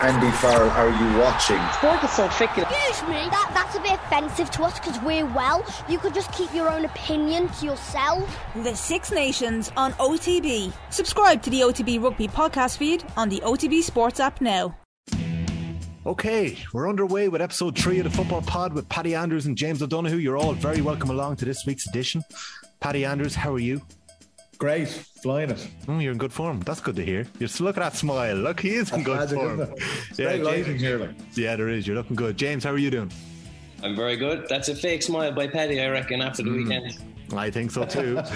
Andy Farrell are you watching? Sport is so fickle. Excuse me, that, that's a bit offensive to us because we're well. You could just keep your own opinion to yourself. The Six Nations on OTB. Subscribe to the OTB Rugby podcast feed on the OTB Sports app now. Okay, we're underway with episode three of the Football Pod with Paddy Andrews and James O'Donoghue. You're all very welcome along to this week's edition. Paddy Andrews, how are you? Great, flying it. Oh, you're in good form. That's good to hear. Just look at that smile. Look, he is in good form. isn't it? It's Yeah, very James- lighting here. Like. Yeah, there is. You're looking good. James, how are you doing? I'm very good. That's a fake smile by Paddy, I reckon, after the hmm. weekend. I think so too.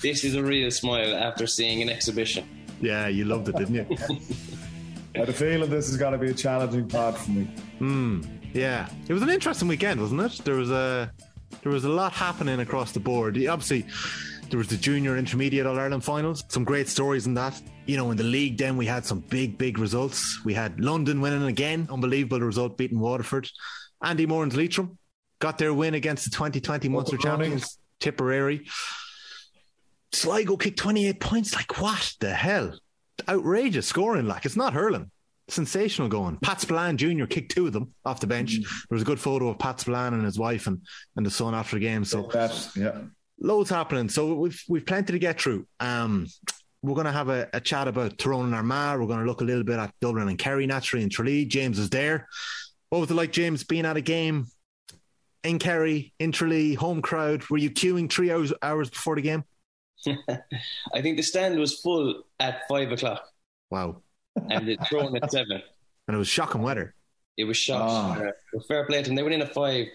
This is a real smile after seeing an exhibition. yeah, you loved it, didn't you? I had a feeling this is going to be a challenging part for me. Hmm. Yeah, it was an interesting weekend, wasn't it? There was a there was a lot happening across the board. Obviously, there was the junior intermediate All Ireland finals. Some great stories in that. You know, in the league, then we had some big, big results. We had London winning again, unbelievable result, beating Waterford. Andy Moran and Leitrim got their win against the 2020 Munster champions, Tipperary. Sligo kicked 28 points. Like what the hell? Outrageous scoring. Like it's not hurling sensational going. Pat Spillane Jr. kicked two of them off the bench. There was a good photo of Pat Spillane and his wife and, and the son after the game. So yeah. Loads happening. So we've we've plenty to get through. Um, we're going to have a, a chat about Tyrone and Armagh. We're going to look a little bit at Dublin and Kerry naturally and Tralee. James is there. What was it like, James, being at a game in Kerry, in Tralee, home crowd? Were you queuing three hours hours before the game? I think the stand was full at five o'clock Wow. and it thrown at seven. And it was shocking weather. It was shocked. Ah. Uh, fair play to them. They went in at five.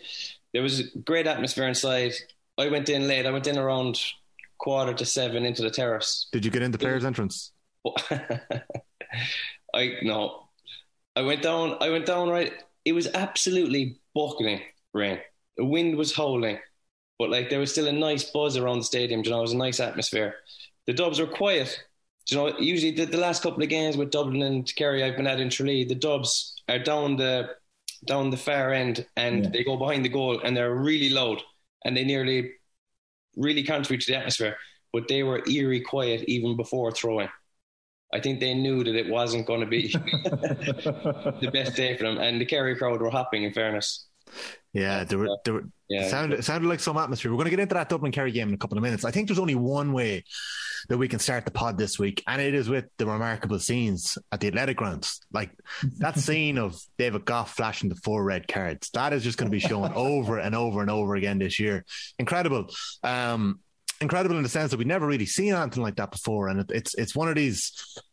There was a great atmosphere inside. I went in late. I went in around quarter to seven into the terrace. Did you get into players' entrance? I no. I went down. I went down right. It was absolutely buckling rain. The wind was howling, but like there was still a nice buzz around the stadium. You know, it was a nice atmosphere. The Dubs were quiet. You know, usually the, the last couple of games with Dublin and Kerry I've been at in Tralee, the Dubs are down the down the far end and Yeah. they go behind the goal and they're really loud and they nearly really contribute to the atmosphere. But they were eerie quiet even before throwing. I think they knew that it wasn't going to be the best day for them, and the Kerry crowd were hopping. In fairness, Yeah, there were, there were, yeah, It sounded, it sounded like some atmosphere. We're going to get into that Dublin Kerry game in a couple of minutes. I think there's only one way that we can start the pod this week, and it is with the remarkable scenes at the athletic grounds. Like that scene of David Gough flashing the four red cards. That is just going to be shown over and over and over again this year. Incredible. Um, incredible in the sense that we've never really seen anything like that before. And it, it's it's one of these.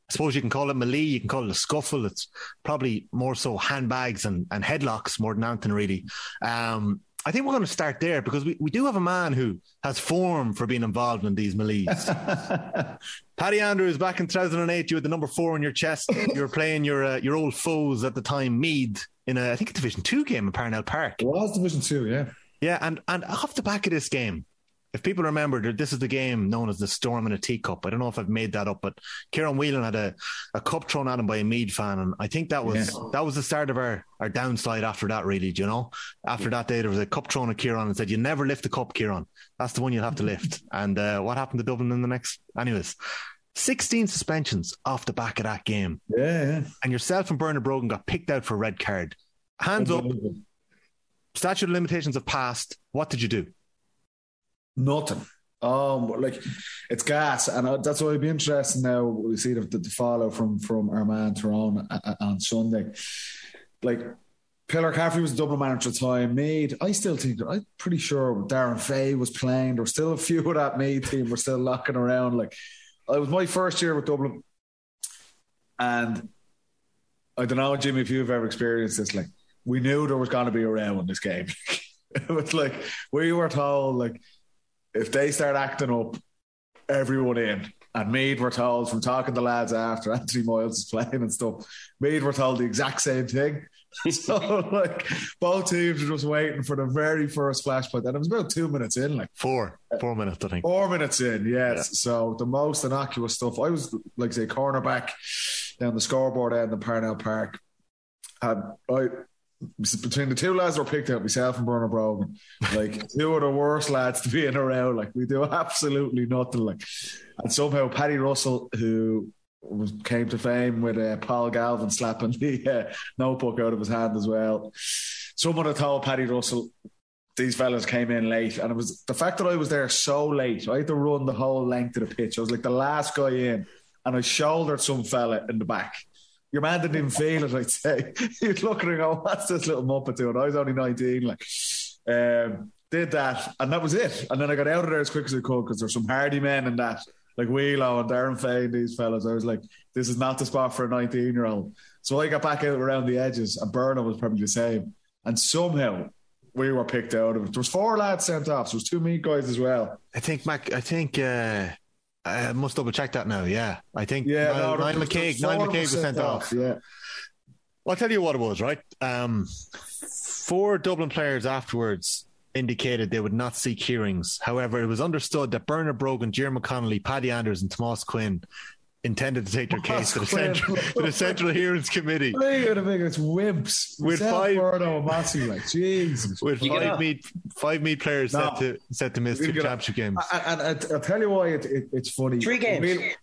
I suppose you can call it melee, you can call it a scuffle. It's probably more so handbags and, and headlocks more than anything, really. Um, I think we're going to start there because we, we do have a man who has form for being involved in these melees. Paddy Andrews, back in 2008, you had the number four on your chest. You were playing your uh, your old foes at the time, Meath, in a I think a Division Two game in Parnell Park. It was Division Two, yeah. Yeah, and and off the back of this game, if people remember, there- this is the game known as the Storm in a Teacup. I don't know if I've made that up, but Kieran Whelan had a, a cup thrown at him by a Meath fan, and I think that was Yeah. that was the start of our our downslide. After that, really, do you know, after that day, there was a cup thrown at Kieran and said, "You never lift the cup, Kieran. That's the one you'll have to lift." And uh, what happened to Dublin in the next? Anyways. 16 suspensions off the back of that game, Yeah, yeah. and yourself and Bernard Brogan got picked out for a red card. Hands up, statute of limitations have passed. What did you do? Nothing. Um, like it's gas, and uh, that's why it'd be interesting now. We see the, the, the follow from from Armagh and Tyrone uh, uh, on Sunday. Like Pillar Caffrey was Dublin manager at the time. Meath I still think I'm pretty sure Darren Fay was playing. There were still a few of that Meath team were still locking around. Like it was my first year with Dublin, and I don't know, Jimmy, if you've ever experienced this. Like we knew there was going to be a row in this game. it was like we were told like if they start acting up, everyone in. And Meath were told from talking to lads after Anthony Moyles is playing and stuff, Meath were told the exact same thing. so like both teams were just waiting for the very first flashpoint. And it was about two minutes in, like Four, four minutes, I think. four minutes in, yes. So the most innocuous stuff. I was like say cornerback down the scoreboard end in Parnell Park. And I between the two lads that were picked out, myself and Bernard Brogan, like two of the worst lads to be in a row. Like we do absolutely nothing. Like and somehow Paddy Russell, who was came to fame with uh, Paul Galvin slapping the uh, notebook out of his hand as well. Someone had told Paddy Russell these fellas came in late, and it was the fact that I was there so late. I had to run the whole length of the pitch. I was like the last guy in, and I shouldered some fella in the back. Your man didn't even feel it. I'd say he was looking and going, "What's this little muppet doing?" I was only nineteen, like. Um, did that, and that was it. And then I got out of there as quick as I could because there's some hardy men in that, like Wheelo and Darren Fay, and these fellas. I was like, this is not the spot for a 19 year old. So I got back out around the edges, and Burnham was probably the same. And somehow we were picked out of it. There was four lads sent off. So there was two Meath guys as well. I think Mac. I think. Uh, I must double check that now. Yeah, I think. Yeah, Niall, no, Niall McKeigue. Niall McKeigue was sent off. Yeah, Well, I'll tell you what it was, right? Um, four Dublin players afterwards indicated they would not seek hearings. However, it was understood that Bernard Brogan, Jim McConnelly, Paddy Andrews, and Tomas Quinn intended to take their case to the, central, to the Central Hearings Committee Look at the biggest wimps. With Myself, five- Burnham, and Massey, like Jesus. with You five up. Meath five Meath players No. set to set to miss We'll two get up. championship games. And, and, and I'll tell you why it, it, it's funny. Three games. We,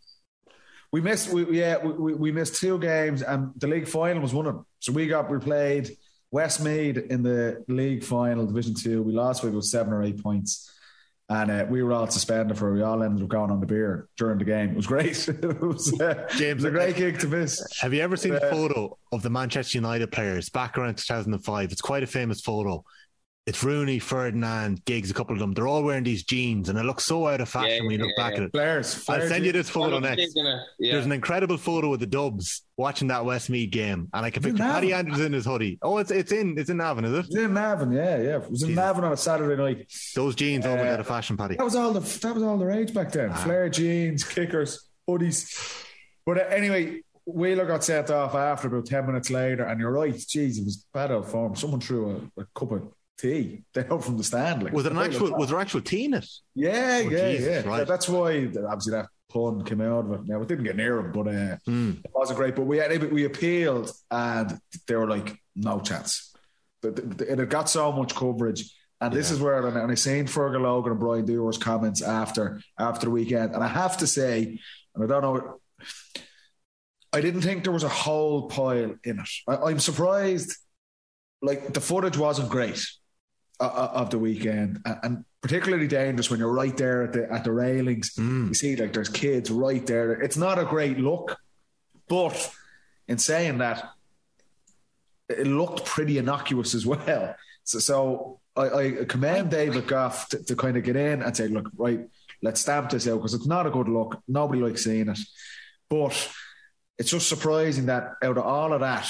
we missed, we, yeah, we, we- we missed two games, and the league final was one of them. So we got we played Westmeath in the league final, Division Two. We lost by about seven or eight points, and uh, we were all suspended for. We all ended up going on the beer during the game. It was great. it was, uh, James, it was a great gig to miss. Have you ever seen the Uh, photo of the Manchester United players back around 2005? It's quite a famous photo. It's Rooney, Ferdinand, Giggs, a couple of them. They're all wearing these jeans, and it looks so out of fashion Yeah, when you look yeah, back yeah. at it. Players, I'll send you this photo next. yeah. There's an incredible photo with the Dubs watching that Westmeath game, and I can picture Navan? Paddy Andrews in his hoodie. Oh, it's it's in it's in Navan, is It it? was in Navan, yeah, yeah. It was in Jesus. Navan on a Saturday night. Those jeans all went Uh, out of fashion, Paddy. That was all the that was all the rage back then. Ah. Flare jeans, kickers, hoodies. But uh, anyway, Wheeler got sent off after about ten minutes later, and you're right. Jeez, it was bad out form. Someone threw a, a cup of tea down from the stand. Like Was it an actual was there actual tea in it? Yeah, Oh, yeah, Jesus, yeah. right. That's why obviously that pun came out of it. Now it didn't get near him, but uh, Mm. it wasn't great. But we we appealed, and they were like, no chance. It it had got so much coverage. And this Yeah. is where, and I seen Fergal Logan and Brian Dooher's comments after after the weekend, and I have to say, and I don't know, I didn't think there was a whole pile in it. I, I'm surprised. Like the footage wasn't great of the weekend, and, particularly dangerous when you're right there at the at the railings. Mm. You see, like there's kids right there. It's not a great look, but in saying that, it looked pretty innocuous as well. So, so I, I commend David Gough to, to kind of get in and say, look, right, let's stamp this out because it's not a good look. Nobody likes seeing it. But it's just surprising that out of all of that,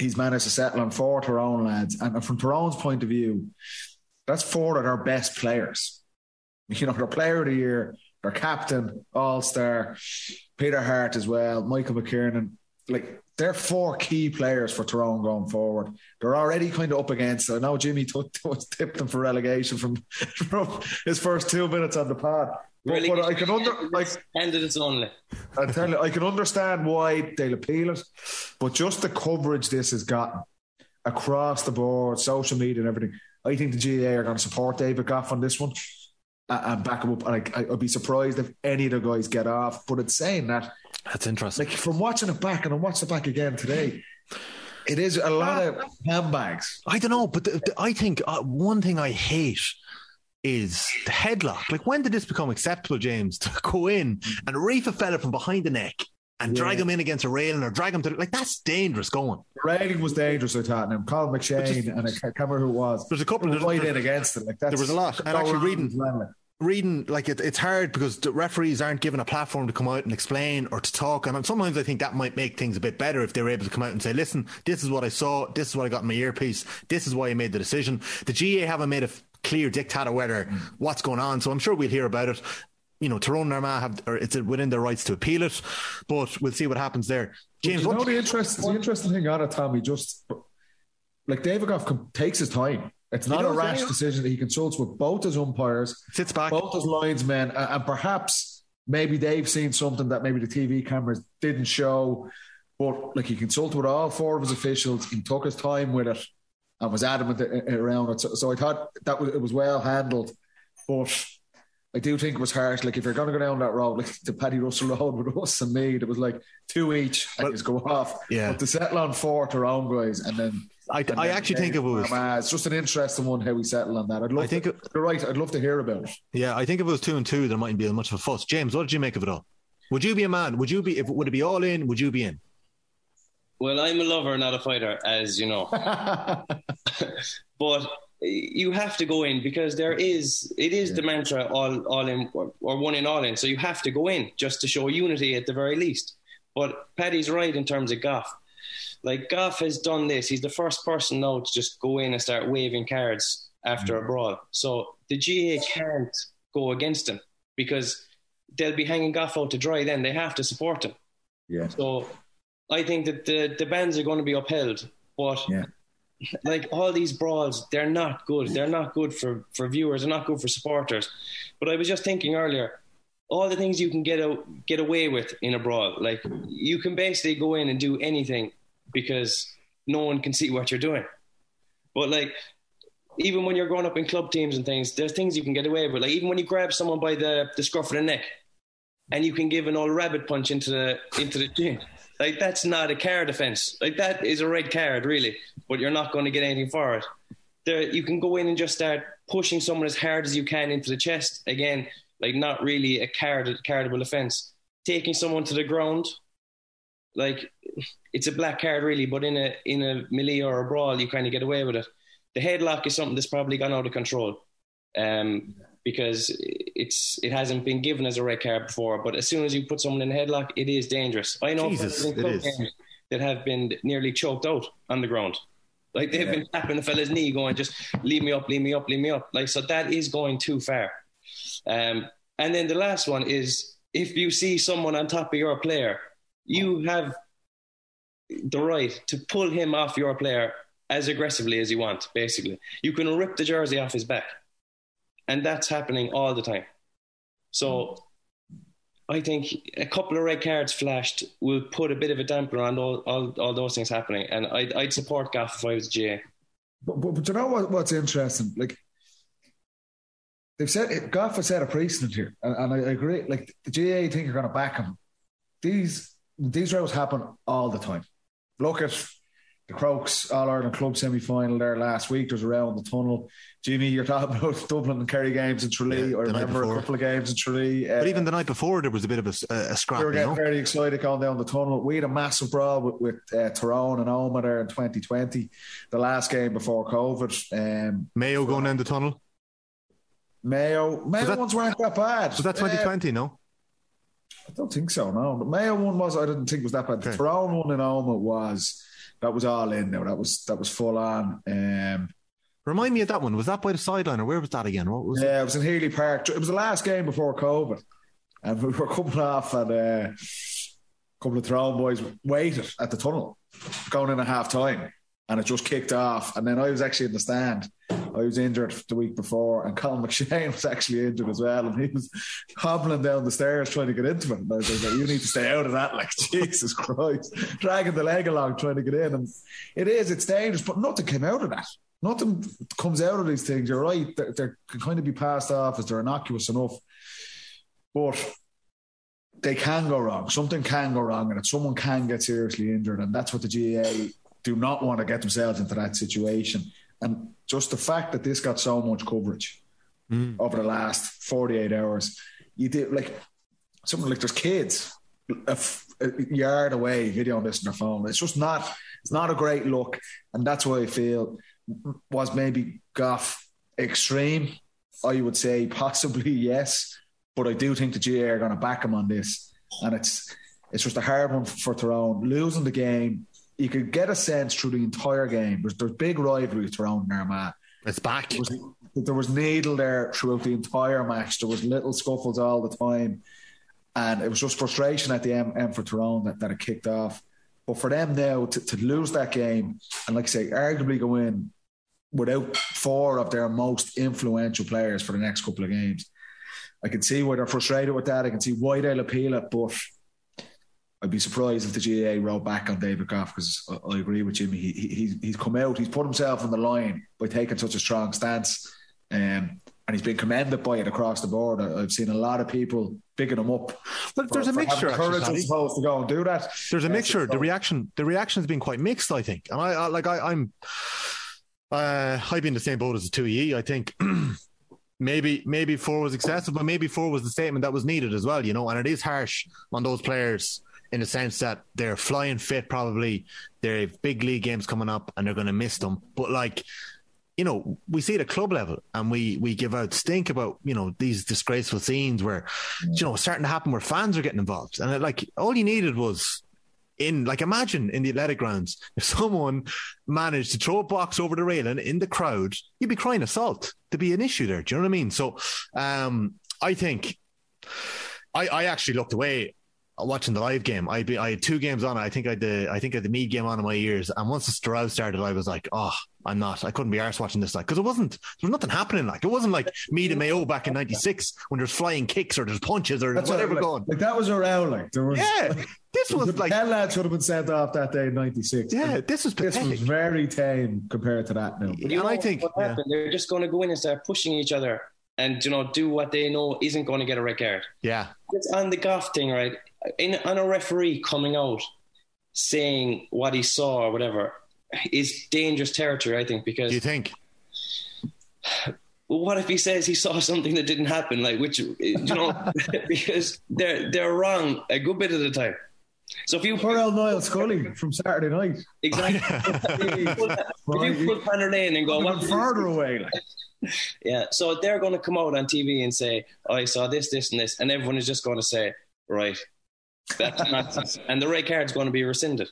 he's managed to settle on four Tyrone lads. And from Tyrone's point of view, that's four of their best players. You know, their player of the year, their captain, all star, Peter Harte as well, Michael McKernan. Like, they're four key players for Tyrone going forward. They're already kind of up against it. I know Jimmy t- was tipped them for relegation from, from his first two minutes on the pod. But, but I can under, like, Candidates only. I tell you, I can understand why they'll appeal it, but just the coverage this has gotten across the board, social media and everything. I think the GAA are going to support David Gough on this one and, and back him up. And I, I'd be surprised if any of the guys get off. But it's saying that, That's interesting. like from watching it back and I watched it back again today, it is a lot of handbags. I don't know, but the, the- I think uh, one thing I hate is the headlock. Like, when did this become acceptable, James, to go in and reef a fella from behind the neck and Yeah. drag him in against a railing or drag him to like that's dangerous going. The railing was dangerous, I thought. And Colin McShane and I can't remember who it was. There's a couple. Were right in against it. Like that's, there was a lot. And actually reading- reading like it, it's hard because the referees aren't given a platform to come out and explain or to talk. And sometimes i think that might make things a bit better if they were able to come out and say listen this is what i saw. This is what i got in my earpiece. This is why i made the decision. The GAA haven't made a f- clear dictate of whether mm. what's going on. So i'm sure we'll hear about it. You know Tyrone and Armagh have or it's within their rights to appeal it but we'll see what happens there. James you know what, the interesting, the interesting thing on it, Tommy, just like David Gough com- takes his time. It's not a rash decision that He consults with both his umpires, sits back both his linesmen, and, and perhaps maybe they've seen something that maybe the TV cameras didn't show. But like he consulted with all four of his officials, he took his time with it and was adamant around it. So, so I thought that was it was well handled. But I do think it was harsh. Like if you're going to go down that road, like the Paddy Russell road with us and me, it was like two each and Well, just go off. yeah. But to settle on four to own guys and then. I, I actually think it was, Uh, it's just an interesting one how we settle on that. I'd love. I think to, it- you're right. I'd love to hear about it. yeah, I think if it was two and two, there mightn't be much of a fuss. James, what did you make of it all? Would you be a man? Would you be? If would it be all in? Would you be in? Well, I'm a lover, not a fighter, as you know. but you have to go in because there is it is the mantra all all in or, or one in all in. So you have to go in just to show unity at the very least. But Paddy's right in terms of Gough. Like Gough has done this. He's the first person now to just go in and start waving cards after a mm. brawl. So the GAA can't go against him because they'll be hanging Gough out to dry. Then they have to support him. yeah. So I think that the, the bans are going to be upheld. But Yeah. like all these brawls, they're not good. They're not good for, for viewers. They're not good for supporters. But I was just thinking earlier, all the things you can get out, get away with in a brawl, like you can basically go in and do anything because no one can see what you're doing. But like even when you're growing up in club teams and things, there's things you can get away with. Like even when you grab someone by the, the scruff of the neck and you can give an old rabbit punch into the into the chin. Like that's not a card offence. Like that is a red card, really. But you're not going to get anything for it. There, you can go in and just start pushing someone as hard as you can into the chest. Again, like not really a card cardable offence. Taking someone to the ground, like it's a black card really. But in a in a melee or a brawl, you kind of get away with it. The headlock is something that's probably gone out of control. Um, because it's it hasn't been given as a red card before. But as soon as you put someone in a headlock, it is dangerous. I know Jesus, players in it club is. games that have been nearly choked out on the ground. Like they've been tapping the fella's knee, going, "Just leave me up, leave me up, leave me up." Like so, that is going too far. Um, and then the last one is if you see someone on top of your player, you have the right to pull him off your player as aggressively as you want. Basically, you can rip the jersey off his back and that's happening all the time. So I think a couple of red cards flashed will put a bit of a damper on all, all, all those things happening. And I'd, I'd support Gough if I was GAA. But, but, but you know what, what's interesting? Like they've said, Gough has set a precedent here, and, and I agree. Like the GAA think you're going to back him. These these rows happen all the time. Look at the Crokes All Ireland Club semi final there last week. There's a row in the tunnel. Jimmy, you're talking about Dublin and Kerry games in Tralee. Yeah, I remember a couple of games in Tralee. Uh, But even the night before, there was a bit of a, a scrap. we were You getting know? very excited going down the tunnel. We had a massive brawl with, with uh, Tyrone and Omagh there in 2020, the last game before COVID. Um, Mayo going down the tunnel. Mayo, Mayo that- ones weren't that bad. Was that Uh, 2020? No. I don't think so. No, the Mayo one was. I didn't think was that bad. The Okay. Tyrone one in Omagh was. That was all in now. That was that was full on. Um, Remind me of that one. Was that by the sideline or where was that again? What was it? yeah, it was in Healy Park. It was the last game before COVID, and we were coming off, and uh, a couple of Tyrone boys waited at the tunnel, going in at half time, and it just kicked off. And then I was actually in the stand. I was injured the week before, and Colin McShane was actually injured as well, and he was hobbling down the stairs trying to get into it. And I was like, "You need to stay out of that!" Like Jesus Christ, dragging the leg along trying to get in, and it is it's dangerous, but nothing came out of that. Nothing comes out of these things. You're right; they can kind of be passed off as they're innocuous enough, but they can go wrong. Something can go wrong, and someone can get seriously injured, and that's what the GAA do not want to get themselves into that situation. And just the fact that this got so much coverage mm. over the last 48 hours, you did like something like there's kids a, f- a yard away videoing this on their phone. It's just not, it's not a great look. And that's why I feel was maybe Gough extreme. I would say possibly yes, but I do think the GAA are going to back him on this. And it's, it's just a hard one for Tyrone. Losing the game, you could get a sense through the entire game. There's, there's big rivalry with Tyrone and Armagh. It's back. There was, there was needle there throughout the entire match. There was little scuffles all the time, and it was just frustration at the end, end for Tyrone that, that it kicked off. But for them now to, to lose that game and, like I say, arguably go in without four of their most influential players for the next couple of games, I can see why they're frustrated with that. I can see why they'll appeal it, but I'd be surprised if the GAA wrote back on David Gough because I, I agree with Jimmy. He, he, he's- come out, he's put himself on the line by taking such a strong stance. Um, and he's been commended by it across the board. I've seen a lot of people picking him up. But there's a mixture. Courage, actually, I suppose, to go and do that. There's a mixture. The reaction, the reaction has been quite mixed. I think, and I, I like, I, I'm, uh, I've been the same boat as the two E. I think maybe, maybe four was excessive, but maybe four was the statement that was needed as well. You know, and it is harsh on those players in the sense that they're flying fit. Probably they have big league games coming up, and they're going to miss them. But like. You know, we see it at club level, and we we give out stink about you know these disgraceful scenes where, you know, it's starting to happen where fans are getting involved, and it, like all you needed was in like imagine in the athletic grounds if someone managed to throw a box over the railing in the crowd you'd be crying assault to be an issue there do you know what i mean so um i think i i actually looked away watching the live game i be i had two games on i think i had the i think i had the Meath game on in my ears and once the Stroud started i was like oh i'm not i couldn't be arsed watching this like because it wasn't there was nothing happening like it wasn't like Meath and mayo back in 96 when there's flying kicks or there's punches or That's whatever what, like, going Like that was around. Like there was. yeah this was the like Ken lad should have been sent off that day in '96. Yeah, this was this was very tame compared to that now. and I think what yeah. They're just going to go in and start pushing each other and you know do what they know isn't going to get a red card. yeah, It's on the Gough thing, right? In, on a referee coming out saying what he saw or whatever is dangerous territory, I think, because Do you think? well, what if he says he saw something that didn't happen? Like, which you know, because they're they're wrong a good bit of the time. So if you Poor old Niall Scully from Saturday night. exactly, if you pull, if you pull Panner Lane and go, Well, what further away. Like. Yeah, so they're going to come out on TV and say, oh, "I saw this, this, and this," and everyone is just going to say, "Right, that's nonsense," and the red card's going to be rescinded.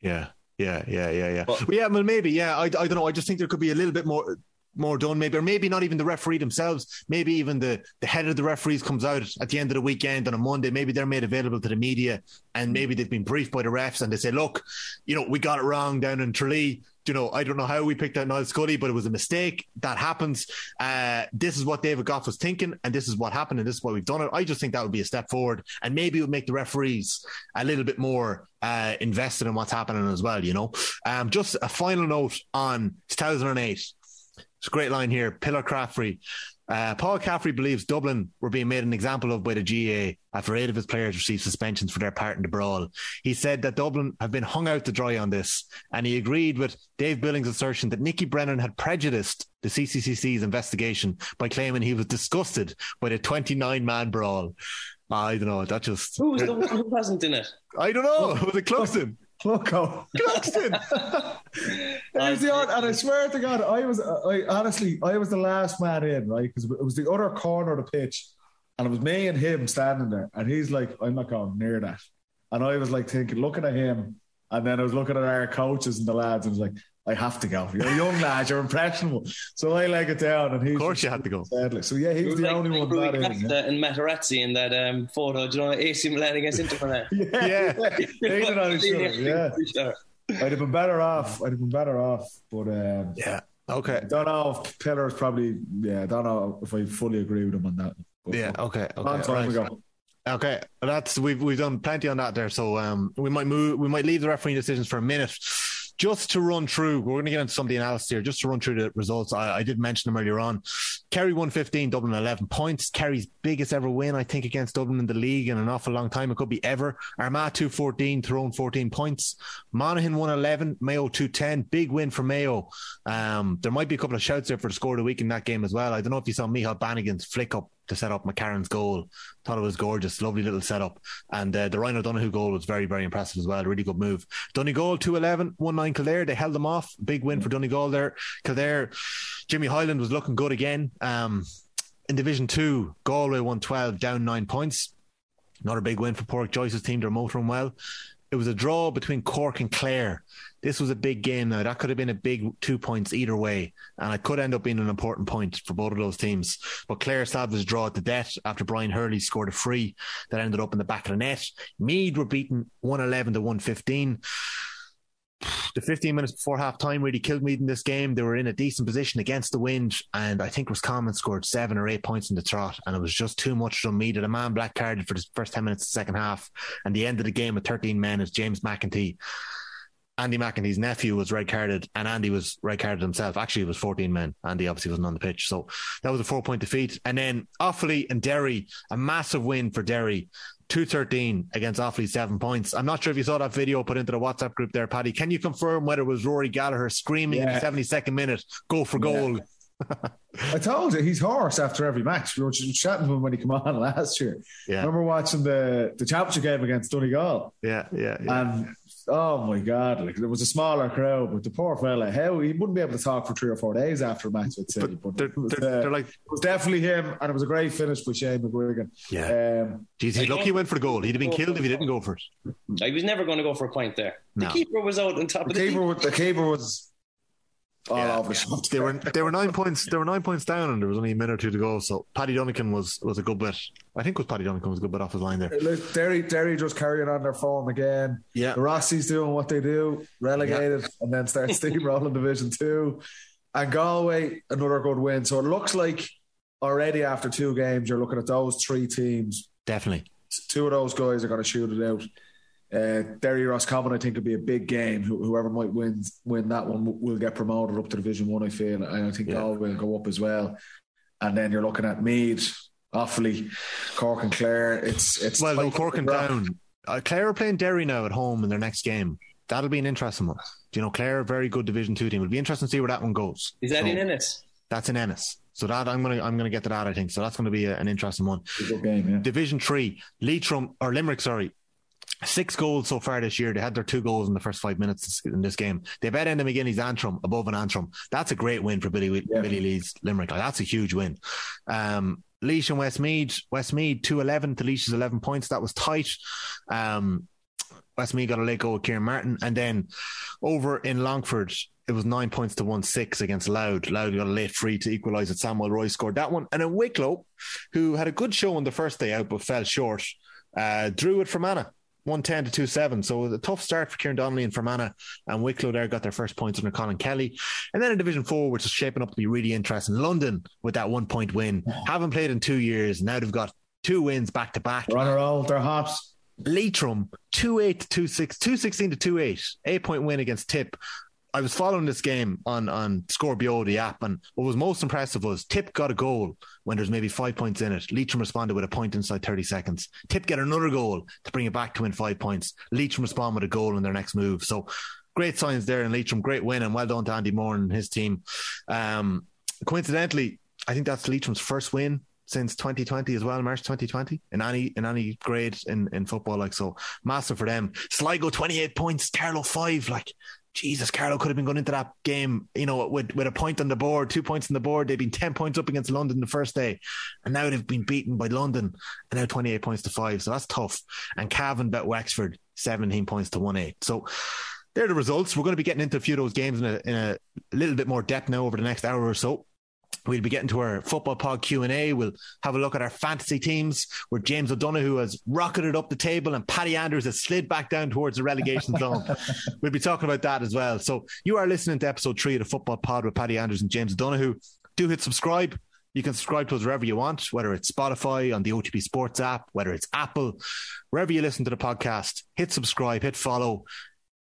Yeah, yeah, yeah, yeah, yeah. But- Well, yeah, well, maybe. Yeah, I, I don't know. I just think there could be a little bit more more done, maybe, or maybe not even the referee themselves. Maybe even the the head of the referees comes out at the end of the weekend on a Monday. Maybe they're made available to the media, and maybe they've been briefed by the refs, and they say, "Look, you know, we got it wrong down in Tralee." You know, I don't know how we picked out Niall Scully, but it was a mistake. That happens. Uh, this is what David Gough was thinking, and this is what happened, and this is why we've done it. I just think that would be a step forward, and maybe it would make the referees a little bit more uh, invested in what's happening as well. You know, um, just a final note on 2008. It's a great line here. Pillar Caffrey. Uh, Paul Caffrey believes Dublin were being made an example of by the GAA after eight of his players received suspensions for their part in the brawl. He said that Dublin have been hung out to dry on this, and he agreed with Dave Billings' assertion that Nicky Brennan had prejudiced the CCCC's investigation by claiming he was disgusted by the 29 man brawl. I don't know. That just. Who was the one who wasn't in it? I don't know. Was it Cluxton? Loco. Cluxton. Was the odd, and I swear to God, I was, I honestly, I was the last man in, right? Because it was the other corner of the pitch, and it was me and him standing there, and he's like, "I'm not going near that," and I was like thinking, looking at him, and then I was looking at our coaches and the lads, and I was like, "I have to go. You're a young lad, you're impressionable." So I leg it down, and he, Of course, you had to go. Sadly, so yeah, he was was the like, only like one Rui not in. Yeah, and Materazzi in that um, photo. Do you know AC Milan against Inter Milan? yeah, Yeah. hated on each other. Yeah, I'd have been better off. I'd have been better off, but um, Yeah. Okay. I don't know if Pillar's probably. Yeah, I don't know if I fully agree with him on that. But Yeah. Okay. Long Okay. time right. ago. Okay, that's we've we've done plenty on that there. So um, we might move, we might leave the refereeing decisions for a minute, just to run through. We're going to get into some of the analysis here, just to run through the results. I, I did mention them earlier on. Kerry one fifteen, Dublin eleven points. Kerry's biggest ever win, I think, against Dublin in the league in an awful long time. It could be ever. Armagh two fourteen, Tyrone fourteen points. Monaghan one eleven, Mayo two ten. Big win for Mayo. Um, there might be a couple of shouts there for the score of the week in that game as well. I don't know if you saw Michal Bannigan's flick up to set up McCarron's goal. Thought it was gorgeous, lovely little setup. And uh, the Ryan O'Donoghue goal was very, very impressive as well. Really good move. Donegal 211, 1 9 Kildare. They held them off. Big win for Donegal there. Kildare, Jimmy Hyland was looking good again. Um, in Division 2, Galway 112, down nine points. Another big win for Pork Joyce's team. They're motoring well. It was a draw between Cork and Clare. This was a big game now. That could have been a big two points either way. And it could end up being an important point for both of those teams. But Clare salvaged draw the death after Brian Hurley scored a free that ended up in the back of the net. Meath were beaten 111 to 115 the 15 minutes before half time really killed Meath in this game. They were in a decent position against the wind, and I think Roscommon scored seven or eight points in the trot, and it was just too much for Meath. That a man black carded for the first 10 minutes of the second half, and the end of the game with 13 men is James McEntee. Andy McEntee's nephew was red carded, and Andy was red carded himself. Actually, it was 14 men. Andy obviously wasn't on the pitch. So that was a four point defeat. And then Offaly and Derry, a massive win for Derry. 213 against Offaly, seven points. I'm not sure if you saw that video put into the WhatsApp group there, Paddy. Can you confirm whether it was Rory Gallagher screaming yeah. in the 72nd minute, go for goal? Yeah. I told you he's hoarse after every match. We were chatting to him when he came on last year. Yeah. I remember watching the the championship game against Donegal. Yeah, yeah, yeah. And oh my god, like there was a smaller crowd, but the poor fella, how he wouldn't be able to talk for three or four days after a match. I'd say, but, but they're, was, they're, uh, they're, like it was definitely him, and it was a great finish by Shane McGuigan. Yeah, um, Jeez, he's lucky he went for the goal. He'd have been killed if he didn't go for it. He was never going to go for a point there. The no. keeper was out on top the of the keeper. The keeper was all yeah. Oh, over the They were they were nine points they were nine points down and there was only a minute or two to go. So Paddy Dunican was was a good bit. I think it was Paddy Dunican was a good bit off his line there. Look, Derry Derry just carrying on their form again. Yeah, the Rossies doing what they do, relegated, yeah. and then start steamrolling Division Two. And Galway another good win. So it looks like already after two games you're looking at those three teams. Definitely, two of those guys are going to shoot it out. Uh, Derry Roscommon, I think, will be a big game. Whoever might win win that one will get promoted up to Division One. I feel, and I think yeah. Galway will go up as well. And then you're looking at Meath, Offaly, Cork, and Clare. It's it's well, no, Cork and Down. Uh, Clare are playing Derry now at home in their next game. That'll be an interesting one. Do You know, Clare, very good Division Two team. It'll be interesting to see where that one goes. Is that so, in Ennis? That's in Ennis. So that I'm gonna I'm gonna get to that. I think so. That's going to be a, an interesting one. Game, yeah. Division Three, Leitrim or Limerick, sorry, Six goals so far this year. They had their two goals in the first five minutes in this game. They bet Enda McGinley's Antrim above an Antrim. That's a great win for Billy yeah. Billy Lee's Limerick. Like, that's a huge win. Um, Laois and. Westmeath two eleven to Laois's eleven points. That was tight. Um, Westmeath got a late goal with Kieran Martin, and then over in Longford, it was nine points to one six against Louth. Louth got a late free to equalise it. Sam Mulroy scored that one, and then Wicklow, who had a good show on the first day out but fell short, uh, drew it Fermanagh 110 to 27. So a tough start for Kieran Donnelly and Fermanagh and Wicklow there got their first points under Colin Kelly. And then in Division 4, which is shaping up to be really interesting, London with that one point win. Haven't played in two years. Now they've got two wins back to back. Runner roll, they're hot. Leitrim, 2 8 to 2 6, 216 to 2 8, eight point win against Tip. I was following this game on on Scorpio, the app, and what was most impressive was Tip got a goal when there's maybe five points in it. Leitrim responded with a point inside 30 seconds. Tip get another goal to bring it back to win five points. Leitrim respond with a goal in their next move. So great signs there in Leitrim. Great win, and well done to Andy Moran and his team. Um, coincidentally, I think that's Leitrim's first win since 2020 as well, March 2020 in any in any grade in, in football. Like so, massive for them. Sligo 28 points, Carlow five. Like Jesus, Carlow could have been going into that game, you know, with, with a point on the board, two points on the board. They've been 10 points up against London the first day. And now they've been beaten by London and now 28 points to five. So that's tough. And Cavan bet Wexford 17 points to 1 8. So they're the results. We're going to be getting into a few of those games in a, in a little bit more depth now over the next hour or so. We'll be getting to our football pod Q and A. We'll have a look at our fantasy teams, where James O'Donoghue has rocketed up the table and Paddy Andrews has slid back down towards the relegation zone. we'll be talking about that as well. So you are listening to episode three of the football pod with Paddy Andrews and James O'Donoghue. Do hit subscribe. You can subscribe to us wherever you want, whether it's Spotify on the OTB Sports app, whether it's Apple, wherever you listen to the podcast. Hit subscribe, hit follow.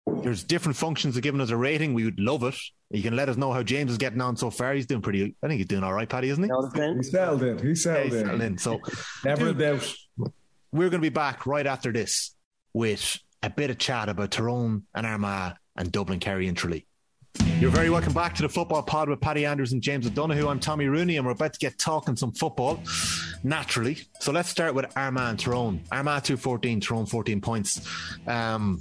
There's different functions of giving us a rating. We would love it. You can let us know how James is getting on so far. He's doing pretty. I think he's doing all right, Paddy, isn't he? He's settled in. He's settled, yeah, he's settled in. in. So never a doubt. We're going to be back right after this with a bit of chat about Tyrone and Armagh and Dublin, Kerry, and Tralee. You're very welcome back to the football pod with Paddy Andrews and James O'Donoghue. I'm Tommy Rooney, and we're about to get talking some football naturally. So let's start with Armagh and Tyrone. Armagh 214, Tyrone 14 points. Um,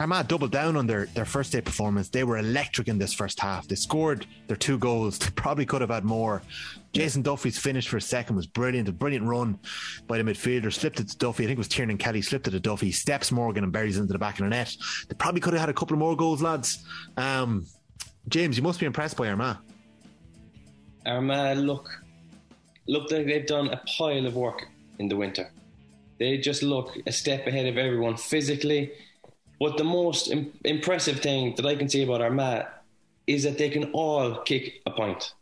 Armagh doubled down on their, their first day performance. They were electric in this first half. They scored their two goals. They probably could have had more. Jason Duffy's finish for a second was brilliant. A brilliant run by the midfielder. Slipped it to Duffy. I think it was Tiernan Kelly. Slipped it to Duffy. Steps Morgan and buries into the back of the net. They probably could have had a couple of more goals, lads. Um, James, you must be impressed by Armagh. Armagh look look like they've done a pile of work in the winter. They just look a step ahead of everyone physically but the most Im- impressive thing that I can see about Armagh is that they can all kick a point.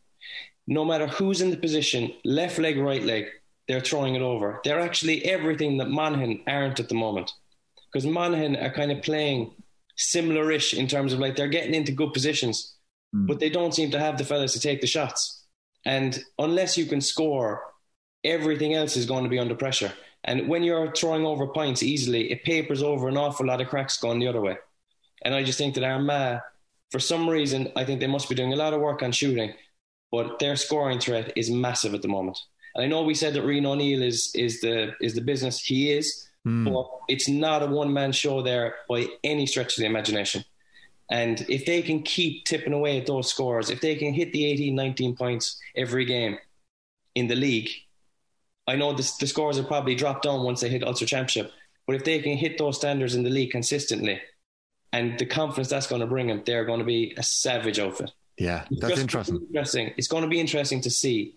No matter who's in the position, left leg, right leg, they're throwing it over. They're actually everything that Monaghan aren't at the moment. Because Monaghan are kind of playing similar-ish in terms of like they're getting into good positions, Mm. but they don't seem to have the fellas to take the shots. And unless you can score, everything else is going to be under pressure. And when you're throwing over points easily, it papers over an awful lot of cracks going the other way. And I just think that Armagh, for some reason, I think they must be doing a lot of work on shooting, but their scoring threat is massive at the moment. And I know we said that Rian O'Neill is is the is the business. He is, hmm. but it's not a one man show there by any stretch of the imagination. And if they can keep tipping away at those scores, if they can hit the 18, 19 points every game in the league, I know the, the scores will probably drop down once they hit Ulster Championship. But if they can hit those standards in the league consistently, and the confidence that's going to bring them, they're going to be a savage outfit. Yeah, that's interesting. Interesting. It's going to be interesting to see.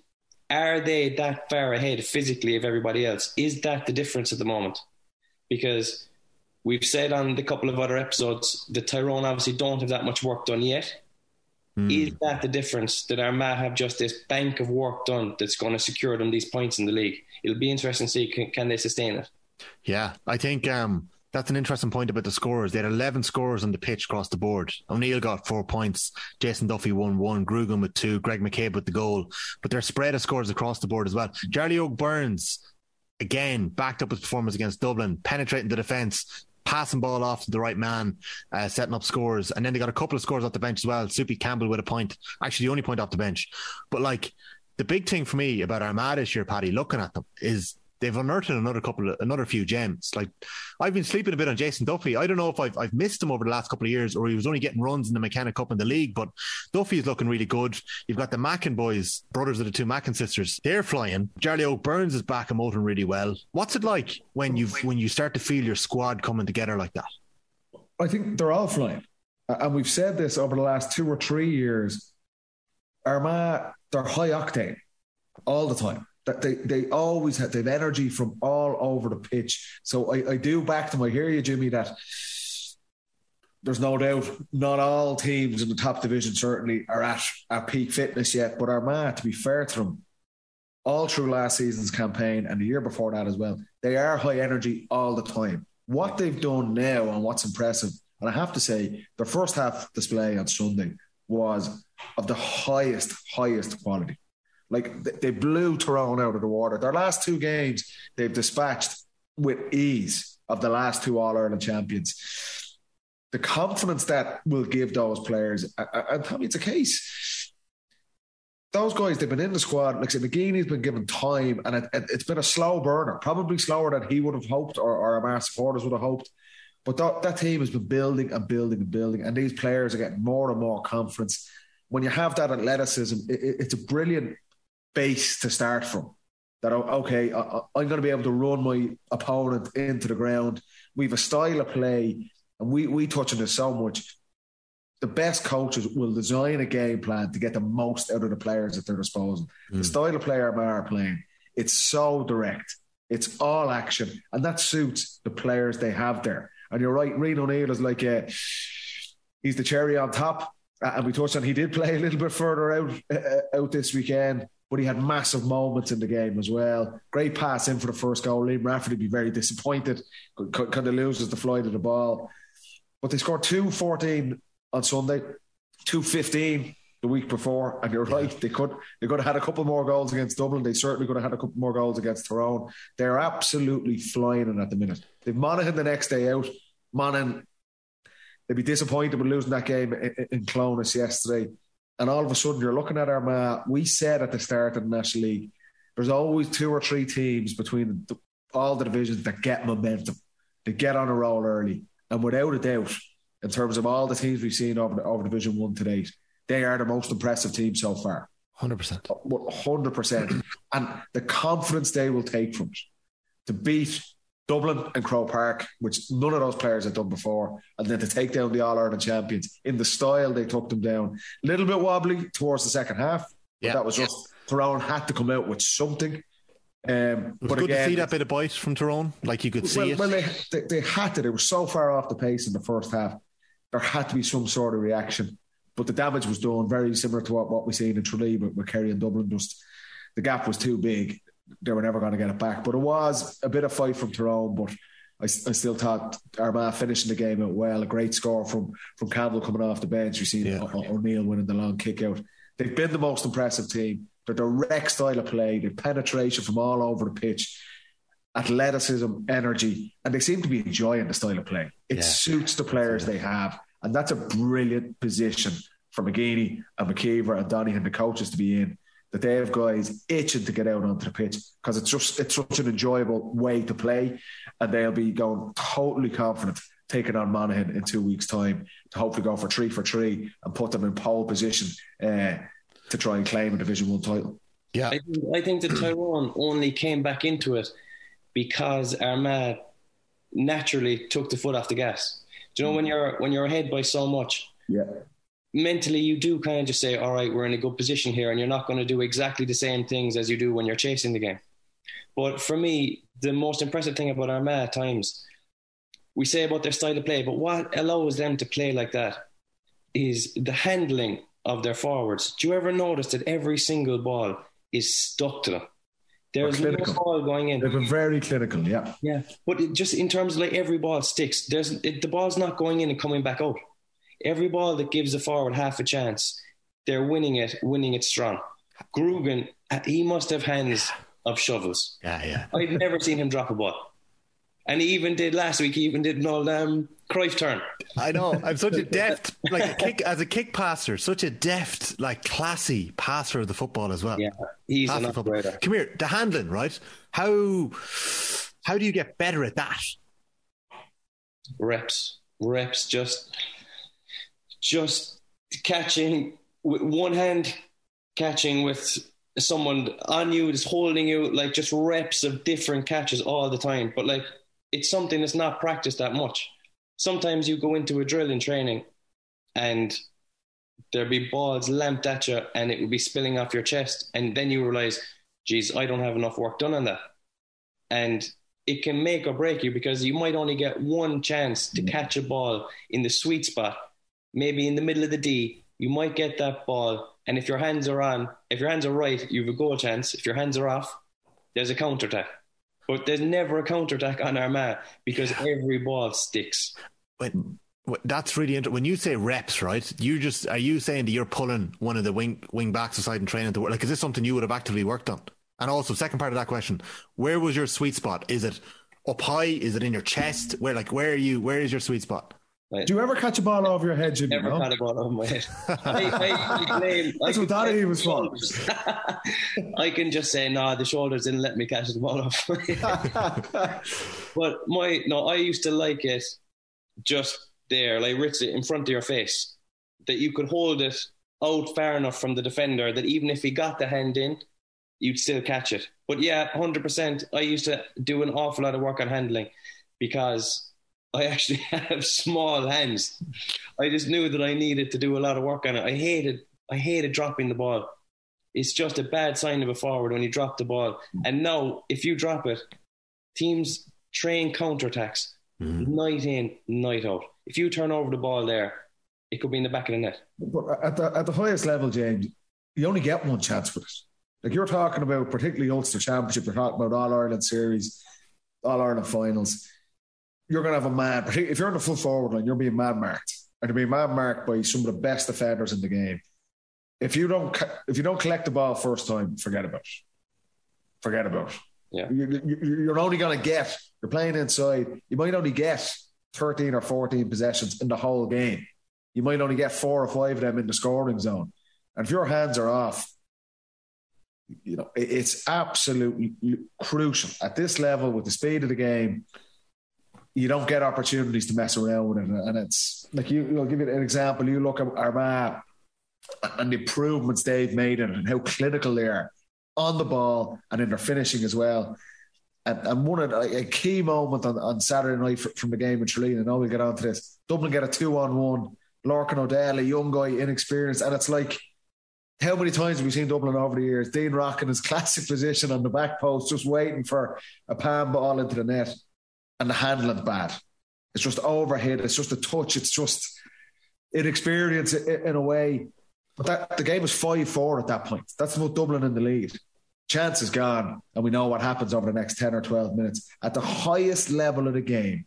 Are they that far ahead physically of everybody else? Is that the difference at the moment? Because we've said on the couple of other episodes that Tyrone obviously don't have that much work done yet. Hmm. Is that the difference that Armagh have just this bank of work done that's going to secure them these points in the league? It'll be interesting to see can, can they sustain it. Yeah, I think um, that's an interesting point about the scores. They had 11 scores on the pitch across the board. O'Neill got four points, Jason Duffy won one, Grugan with two, Greg McCabe with the goal. But they're spread of scores across the board as well. Jarly Óg Burns, again, backed up his performance against Dublin, penetrating the defence, passing ball off to the right man, uh, setting up scores. And then they got a couple of scores off the bench as well. Soupy Campbell with a point, actually the only point off the bench. But like the big thing for me about Armada this year, Paddy, looking at them is they've unearthed another couple of another few gems. Like I've been sleeping a bit on Jason Duffy. I don't know if I've I've missed him over the last couple of years or he was only getting runs in the McKenna Cup in the league, but Duffy is looking really good. You've got the Mackin boys, brothers of the two Mackin sisters. They're flying. Jarly Óg Burns is back and motoring really well. What's it like when you when you start to feel your squad coming together like that? I think they're all flying. And we've said this over the last two or three years. Armagh, they're high octane all the time. That they they always have they've energy from all over the pitch. So I, I do back them. I hear you, Jimmy, that there's no doubt not all teams in the top division certainly are at, at peak fitness yet. But Armagh, to be fair to them, all through last season's campaign and the year before that as well, they are high energy all the time. What they've done now and what's impressive, and I have to say, their first half display on Sunday was of the highest, highest quality. Like they blew Tyrone out of the water. Their last two games, they've dispatched with ease of the last two All Ireland champions. The confidence that will give those players, and me it's a case. Those guys, they've been in the squad. Like I said, McGeeney's been given time, and it, it, it's been a slow burner, probably slower than he would have hoped or, or our supporters would have hoped. But that, that team has been building and building and building, and these players are getting more and more confidence. When you have that athleticism, it, it, it's a brilliant base to start from. That okay, I, I'm going to be able to run my opponent into the ground. We have a style of play, and we we touch on this so much. The best coaches will design a game plan to get the most out of the players at their disposal. The style of player are playing, it's so direct. It's all action, and that suits the players they have there. And you're right, Rian O'Neill is like a, he's the cherry on top. Uh, And we touched on he did play a little bit further out uh, out this weekend, but he had massive moments in the game as well. Great pass in for the first goal. Liam Rafferty would be very disappointed, kind of loses the flight of the ball. But they scored 2-14 on Sunday, 2-15 the week before, and you're right, they could they could have had a couple more goals against Dublin. They certainly could have had a couple more goals against Tyrone. They're absolutely flying in at the minute. They've Monaghan the next day out. Monaghan, they'd be disappointed with losing that game in, in Clones yesterday. And all of a sudden, you're looking at Armagh. We said at the start of the National League, there's always two or three teams between the, all the divisions that get momentum, they get on a roll early, and without a doubt, in terms of all the teams we've seen over, the, over Division One to date, they are the most impressive team so far. 100%. Hundred percent, and the confidence they will take from it to beat Dublin and Croke Park, which none of those players had done before, and then to take down the All Ireland champions in the style they took them down. A little bit wobbly towards the second half, but Yeah. that was just Tyrone had to come out with something. Um, but good again, to see that bit of bite from Tyrone. Like you could see well, it. well they, they they had to. They were so far off the pace in the first half. There had to be some sort of reaction, but the damage was done. Very similar to what, what we seen in Tralee with, with Kerry and Dublin. Just the gap was too big. They were never going to get it back. But it was a bit of fight from Tyrone. But I, I still thought Armagh finishing the game out well. A great score from from Campbell coming off the bench. You see Yeah. O'Neill winning the long kick out. They've been the most impressive team. Their direct style of play, their penetration from all over the pitch, athleticism, energy, and they seem to be enjoying the style of play. It Yeah. suits the players they have, and that's a brilliant position for McGeeney and McKeever and Donny and the coaches to be in. That they have guys itching to get out onto the pitch because it's just it's such an enjoyable way to play, and they'll be going totally confident taking on Monaghan in two weeks' time to hopefully go for three for three and put them in pole position uh, to try and claim a Division One title. Yeah. I think, I think that Tyrone only came back into it because Armagh naturally took the foot off the gas. Do you know when you're when you're ahead by so much, Yeah, mentally you do kind of just say, "All right, we're in a good position here," and you're not going to do exactly the same things as you do when you're chasing the game. But for me, the most impressive thing about Armagh at times, we say about their style of play, but what allows them to play like that is the handling of their forwards. Do you ever notice that every single ball is stuck to them? There's no ball going in. they've been very clinical. Yeah, Yeah, but it just in terms of like every ball sticks. There's it, the ball's not going in and coming back out. Every ball that gives the forward half a chance, they're winning it, winning it strong. Grugan, he must have hands of shovels. Yeah, yeah. I've never seen him drop a ball, and he even did last week. He even did an old um, Cruyff turn. I know. I'm such a deft, like a kick as a kick passer, such a deft, like classy passer of the football as well. Yeah, he's Pass an operator. Come here, the handling, right? How how do you get better at that? reps, reps, just just catching with one hand, catching with someone on you, just holding you, like just reps of different catches all the time. But like it's something that's not practiced that much. Sometimes you go into a drill in training, and there'll be balls lamped at you, and it will be spilling off your chest, and then you realize, geez, I don't have enough work done on that, and it can make or break you because you might only get one chance to mm-hmm. catch a ball in the sweet spot, maybe in the middle of the D. You might get that ball, and if your hands are on, if your hands are right, you have a goal chance. If your hands are off, there's a counter attack. But there's never a counter attack on Armagh because every ball sticks. That's really interesting. When you say reps, right? You just are you saying that you're pulling one of the wing wing backs aside and training to work? Like, is this something you would have actively worked on? And also, second part of that question: Where was your sweet spot? Is it up high? Is it in your chest? Where, like, where are you? Where is your sweet spot? Do you ever catch a ball over your head, Jimmy? Never no? a ball over my head. I, I, I blame, I That's what can was for. I can just say, no, the shoulders didn't let me catch the ball off. my head. but my no, I used to like it just there, like Ritz in front of your face, that you could hold it out far enough from the defender that even if he got the hand in, you'd still catch it. But yeah, hundred percent. I used to do an awful lot of work on handling because I actually have small hands. I just knew that I needed to do a lot of work on it. I hated, I hated dropping the ball. It's just a bad sign of a forward when you drop the ball. And now, if you drop it, teams train counterattacks mm-hmm. night in, night out. If you turn over the ball there, it could be in the back of the net. But at the, at the highest level, James, you only get one chance for it. Like you're talking about, particularly Ulster Championship, you're talking about All Ireland series, All Ireland finals. You're going to have a man, if you're in the full forward line, you're being man marked. And you're being man marked by some of the best defenders in the game. If you don't, if you don't collect the ball first time, forget about it. Forget about it. Yeah. You, you're only going to get, you're playing inside, you might only get 13 or 14 possessions in the whole game. You might only get four or five of them in the scoring zone. And if your hands are off, you know, it's absolutely crucial at this level with the speed of the game. You don't get opportunities to mess around with it. And it's like you, I'll give you an example. You look at Armagh and the improvements they've made in it and how clinical they are on the ball and in their finishing as well. And, and one of the, a key moment on, on Saturday night fr- from the game in Tralee, and I know we'll get on to this. Dublin get a two on one. Lorcan O'Dell, a young guy, inexperienced, and it's like how many times have we seen Dublin over the years? Dean Rock in his classic position on the back post, just waiting for a palm ball into the net, and the handling's bad. It's just overhead. It's just a touch. It's just inexperience in a way. But that the game was five four at that point. That's about Dublin in the lead. chance is gone, and we know what happens over the next 10 or 12 minutes. At the highest level of the game,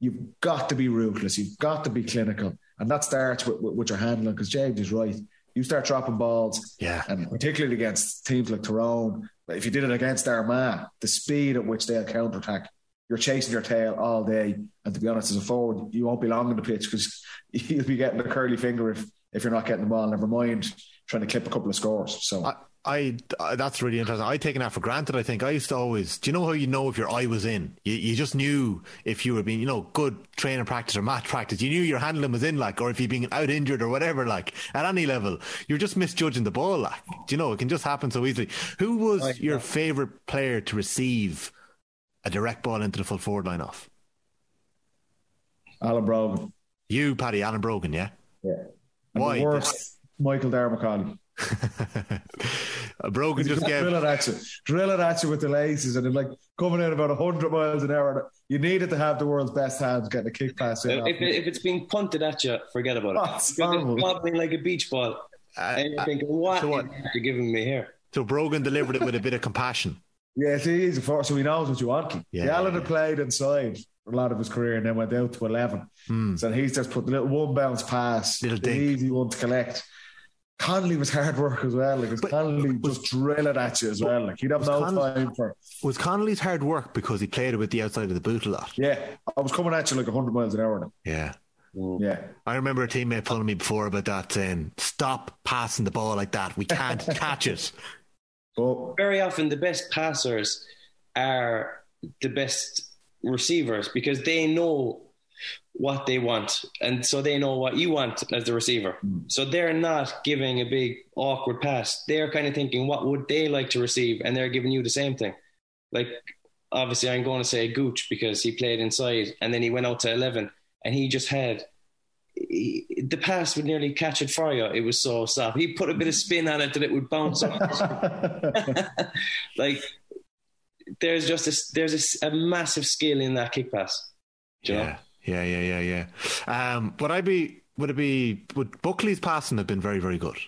you've got to be ruthless, you've got to be clinical. And that starts with, with, with your handling, because James is right. You start dropping balls, Yeah. and particularly against teams like Tyrone, if you did it against Armagh, the speed at which they'll counterattack, you're chasing your tail all day. And to be honest, as a forward, you won't be long on the pitch because you'll be getting a curly finger if, if you're not getting the ball. Never mind trying to clip a couple of scores. So I, I, that's really interesting. I taken that for granted. I think I used to always. Do you know how you know if your eye was in? You, you just knew if you were being, you know, good training practice or match practice. You knew your handling was in, like, or if you're being out injured or whatever, like at any level, you're just misjudging the ball. Like, do you know, it can just happen so easily. Who was your favorite player to receive a direct ball into the full forward line off? Alan Brogan. You, Paddy, Alan Brogan, yeah. Yeah. And Why? the worst, Michael Darragh Macauley. Brogan just drill gave. it at you, drill it at you with the laces, and then like coming in about hundred miles an hour. You needed to have the world's best hands getting a kick pass in. If, it, if it's being punted at you, forget about it. Oh, it's Because it's wobbling like a beach ball. Uh, and you're thinking, what so what? is you're giving me here? So Brogan delivered it with a bit of compassion. Yeah, it's easy for so he knows what you want. Keith. Yeah, Yeah, Alan yeah, had played inside a lot of his career and then went out to eleven. Hmm. So he's just put the little one bounce pass, Little the dink. easy one to collect. Connolly was hard work as well. Like, 'cause Connolly just drill it at you as well. Like he'd have no Connolly- time for. Was Connolly's hard work because he played with the outside of the boot a lot? Yeah, I was coming at you like hundred miles an hour. Now. Yeah. Mm. Yeah, I remember a teammate pulling me before about that saying, stop passing the ball like that. We can't catch it. Very often, the best passers are the best receivers because they know what they want, and so they know what you want as the receiver. Hmm. So they're not giving a big awkward pass. They're kind of thinking, what would they like to receive, and they're giving you the same thing. Like obviously, I'm going to say Gooch because he played inside, and then he went out to eleven, and he just had. He- the pass would nearly catch it for you. It was so soft. He put a bit of spin on it that it would bounce off. like there's just a, there's a a, massive skill in that kick pass. Do you know? Yeah, yeah, yeah, yeah, yeah. Um, would I be, would it be, would Buckley's passing have been very, very good?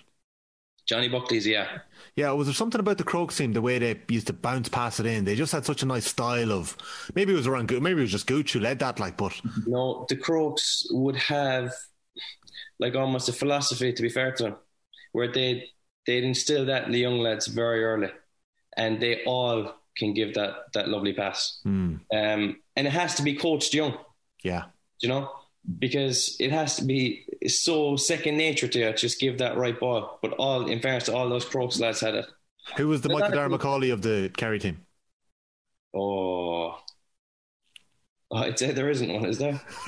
Johnny Buckley's, yeah. Yeah, was there something about the Crokes team, the way they used to bounce pass it in? They just had such a nice style of, maybe it was around, maybe it was just Gooch who led that, like, but No, the Crokes would have like almost a philosophy, to be fair to them, where they they'd instill that in the young lads very early, and they all can give that that lovely pass. hmm, Um, and it has to be coached young. yeah. you know, because it has to be so second nature to you. Just give that right ball. But all, in fairness, to all those Crokes lads had it. Who was the But Michael that- Darragh Macauley of the Kerry team? Oh, Oh, I'd say there isn't one, is there?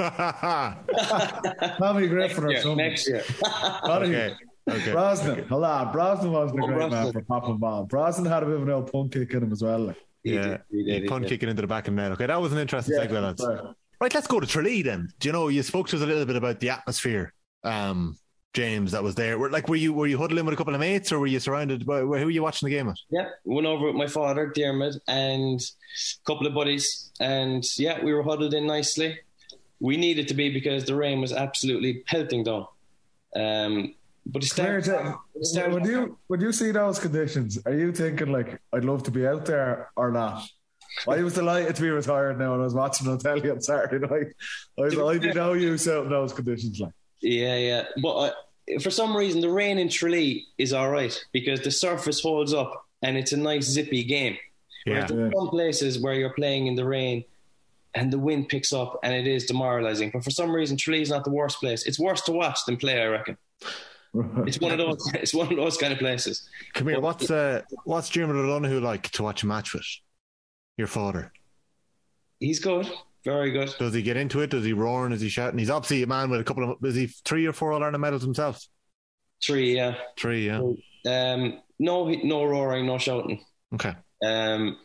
Tommy Griffin or Yeah, something. next year. Okay. Okay. Brosnan, hold on. Brosnan wasn't a Oh, great man for popping ball. Brosnan had a bit of an old punt kick in him as well. Like. He Yeah, did, he did, he punt did. kicking into the back of the net. Okay, that was an interesting segue, lads. Sorry. Right, let's go to Tralee then. Do you know you spoke to us a little bit about the atmosphere, um, James, that was there. Were, like, were you were you huddling with a couple of mates, or were you surrounded by who were you watching the game at? Yeah, went over with my father, Dermot, and a couple of buddies, and yeah, we were huddled in nicely. We needed to be because the rain was absolutely pelting down. Um, but it Claire, started, it started when you when you see those conditions, are you thinking like I'd love to be out there or not? I was delighted to be retired now, and I was watching on telly on Saturday night. I was, I'd be no use out in those conditions. Like, Yeah, yeah. But uh, for some reason, the rain in Tralee is all right because the surface holds up and it's a nice zippy game. Yeah, Whereas there's some places where you're playing in the rain and the wind picks up and it is demoralizing. But for some reason, Tralee is not the worst place. It's worse to watch than play, I reckon. It's one of those. It's one of those kind of places. come here. What's uh, what's Jim O'Donoghue like to watch a match with? Your father. He's good, very good. Does he get into it? Does he roar? Is he shouting? He's obviously a man with a couple of. Is he three or four All Ireland medals himself? Three, yeah. Three, yeah. Um, no, no roaring, no shouting. Okay. Um,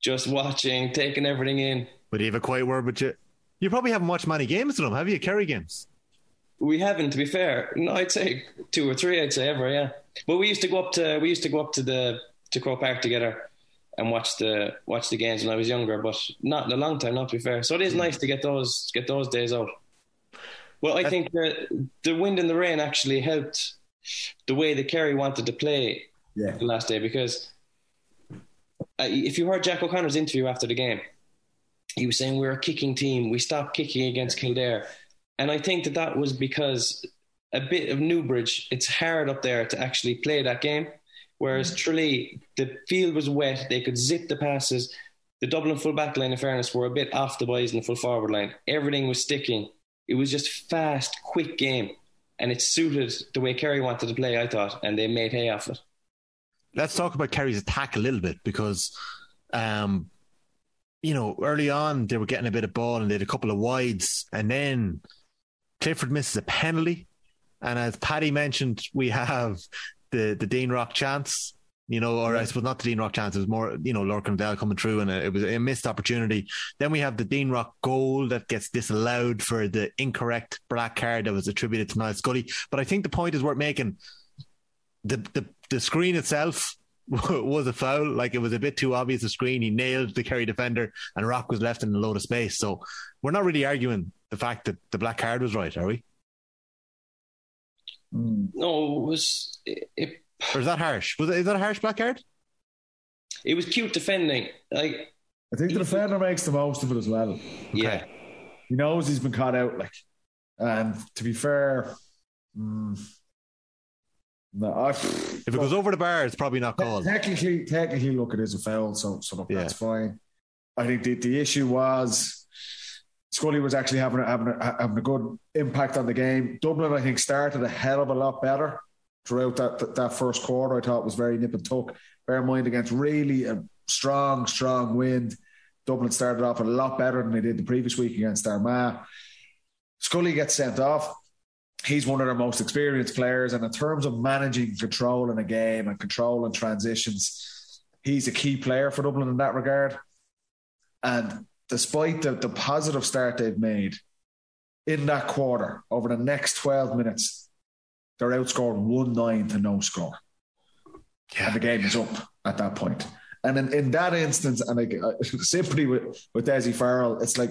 just watching, taking everything in. Would he have a quiet word with you? You probably haven't watched many games with him, have you? Kerry games. We haven't, to be fair. No, I'd say two or three. I'd say ever, yeah. But we used to go up to we used to go up to the to Croke Park together and watch the watch the games when I was younger, but not in a long time. Not to be fair. So it is nice to get those get those days out. Well, I think the the wind and the rain actually helped the way the Kerry wanted to play yeah, the last day because uh, if you heard Jack O'Connor's interview after the game, he was saying we're a kicking team. We stopped kicking against Kildare, and I think that that was because a bit of Newbridge. It's hard up there to actually play that game. Whereas Tralee, the field was wet. They could zip the passes. The Dublin full back line, in fairness, were a bit off the boys in the full forward line. Everything was sticking. It was just fast, quick game. And it suited the way Kerry wanted to play, I thought, and they made hay off it. Let's talk about Kerry's attack a little bit because um, you know, early on they were getting a bit of ball and they had a couple of wides, and then Clifford misses a penalty. And as Paddy mentioned, we have the the Dean Rock chance, you know, or I suppose not the Dean Rock chance. It was more, you know, Lorcan Dell coming through, and it was a missed opportunity. Then we have the Dean Rock goal that gets disallowed for the incorrect black card that was attributed to Niall Scully. But I think the point is worth making. The the the screen itself was a foul. Like it was a bit too obvious. The screen, he nailed the Kerry defender, and Rock was left in a load of space. So we're not really arguing the fact that the black card was right, are we? No, it was. It, or is that harsh? Was it, is that a harsh black card? It was cute defending. Like I think the defender makes the most of it as well. Okay. Yeah, he knows he's been caught out. Like, and to be fair. Mm, no, I, if it goes over the bar, it's probably not called. Technically, technically, look, it is a foul, so so look, yeah. that's fine. I think the, the issue was Scully was actually having a, having a, having a good impact on the game. Dublin, I think, started a hell of a lot better throughout that that, that first quarter. I thought was very nip and tuck. Bear in mind against really a strong, strong wind. Dublin started off a lot better than they did the previous week against Armagh. Scully gets sent off he's one of their most experienced players. And in terms of managing control in a game and control and transitions, he's a key player for Dublin in that regard. And despite the, the positive start they've made in that quarter, over the next 12 minutes, they're outscored 1 9 to no score. Yeah. And the game is up at that point. And in, in that instance, and like uh, sympathy with, with Dessie Farrell, it's like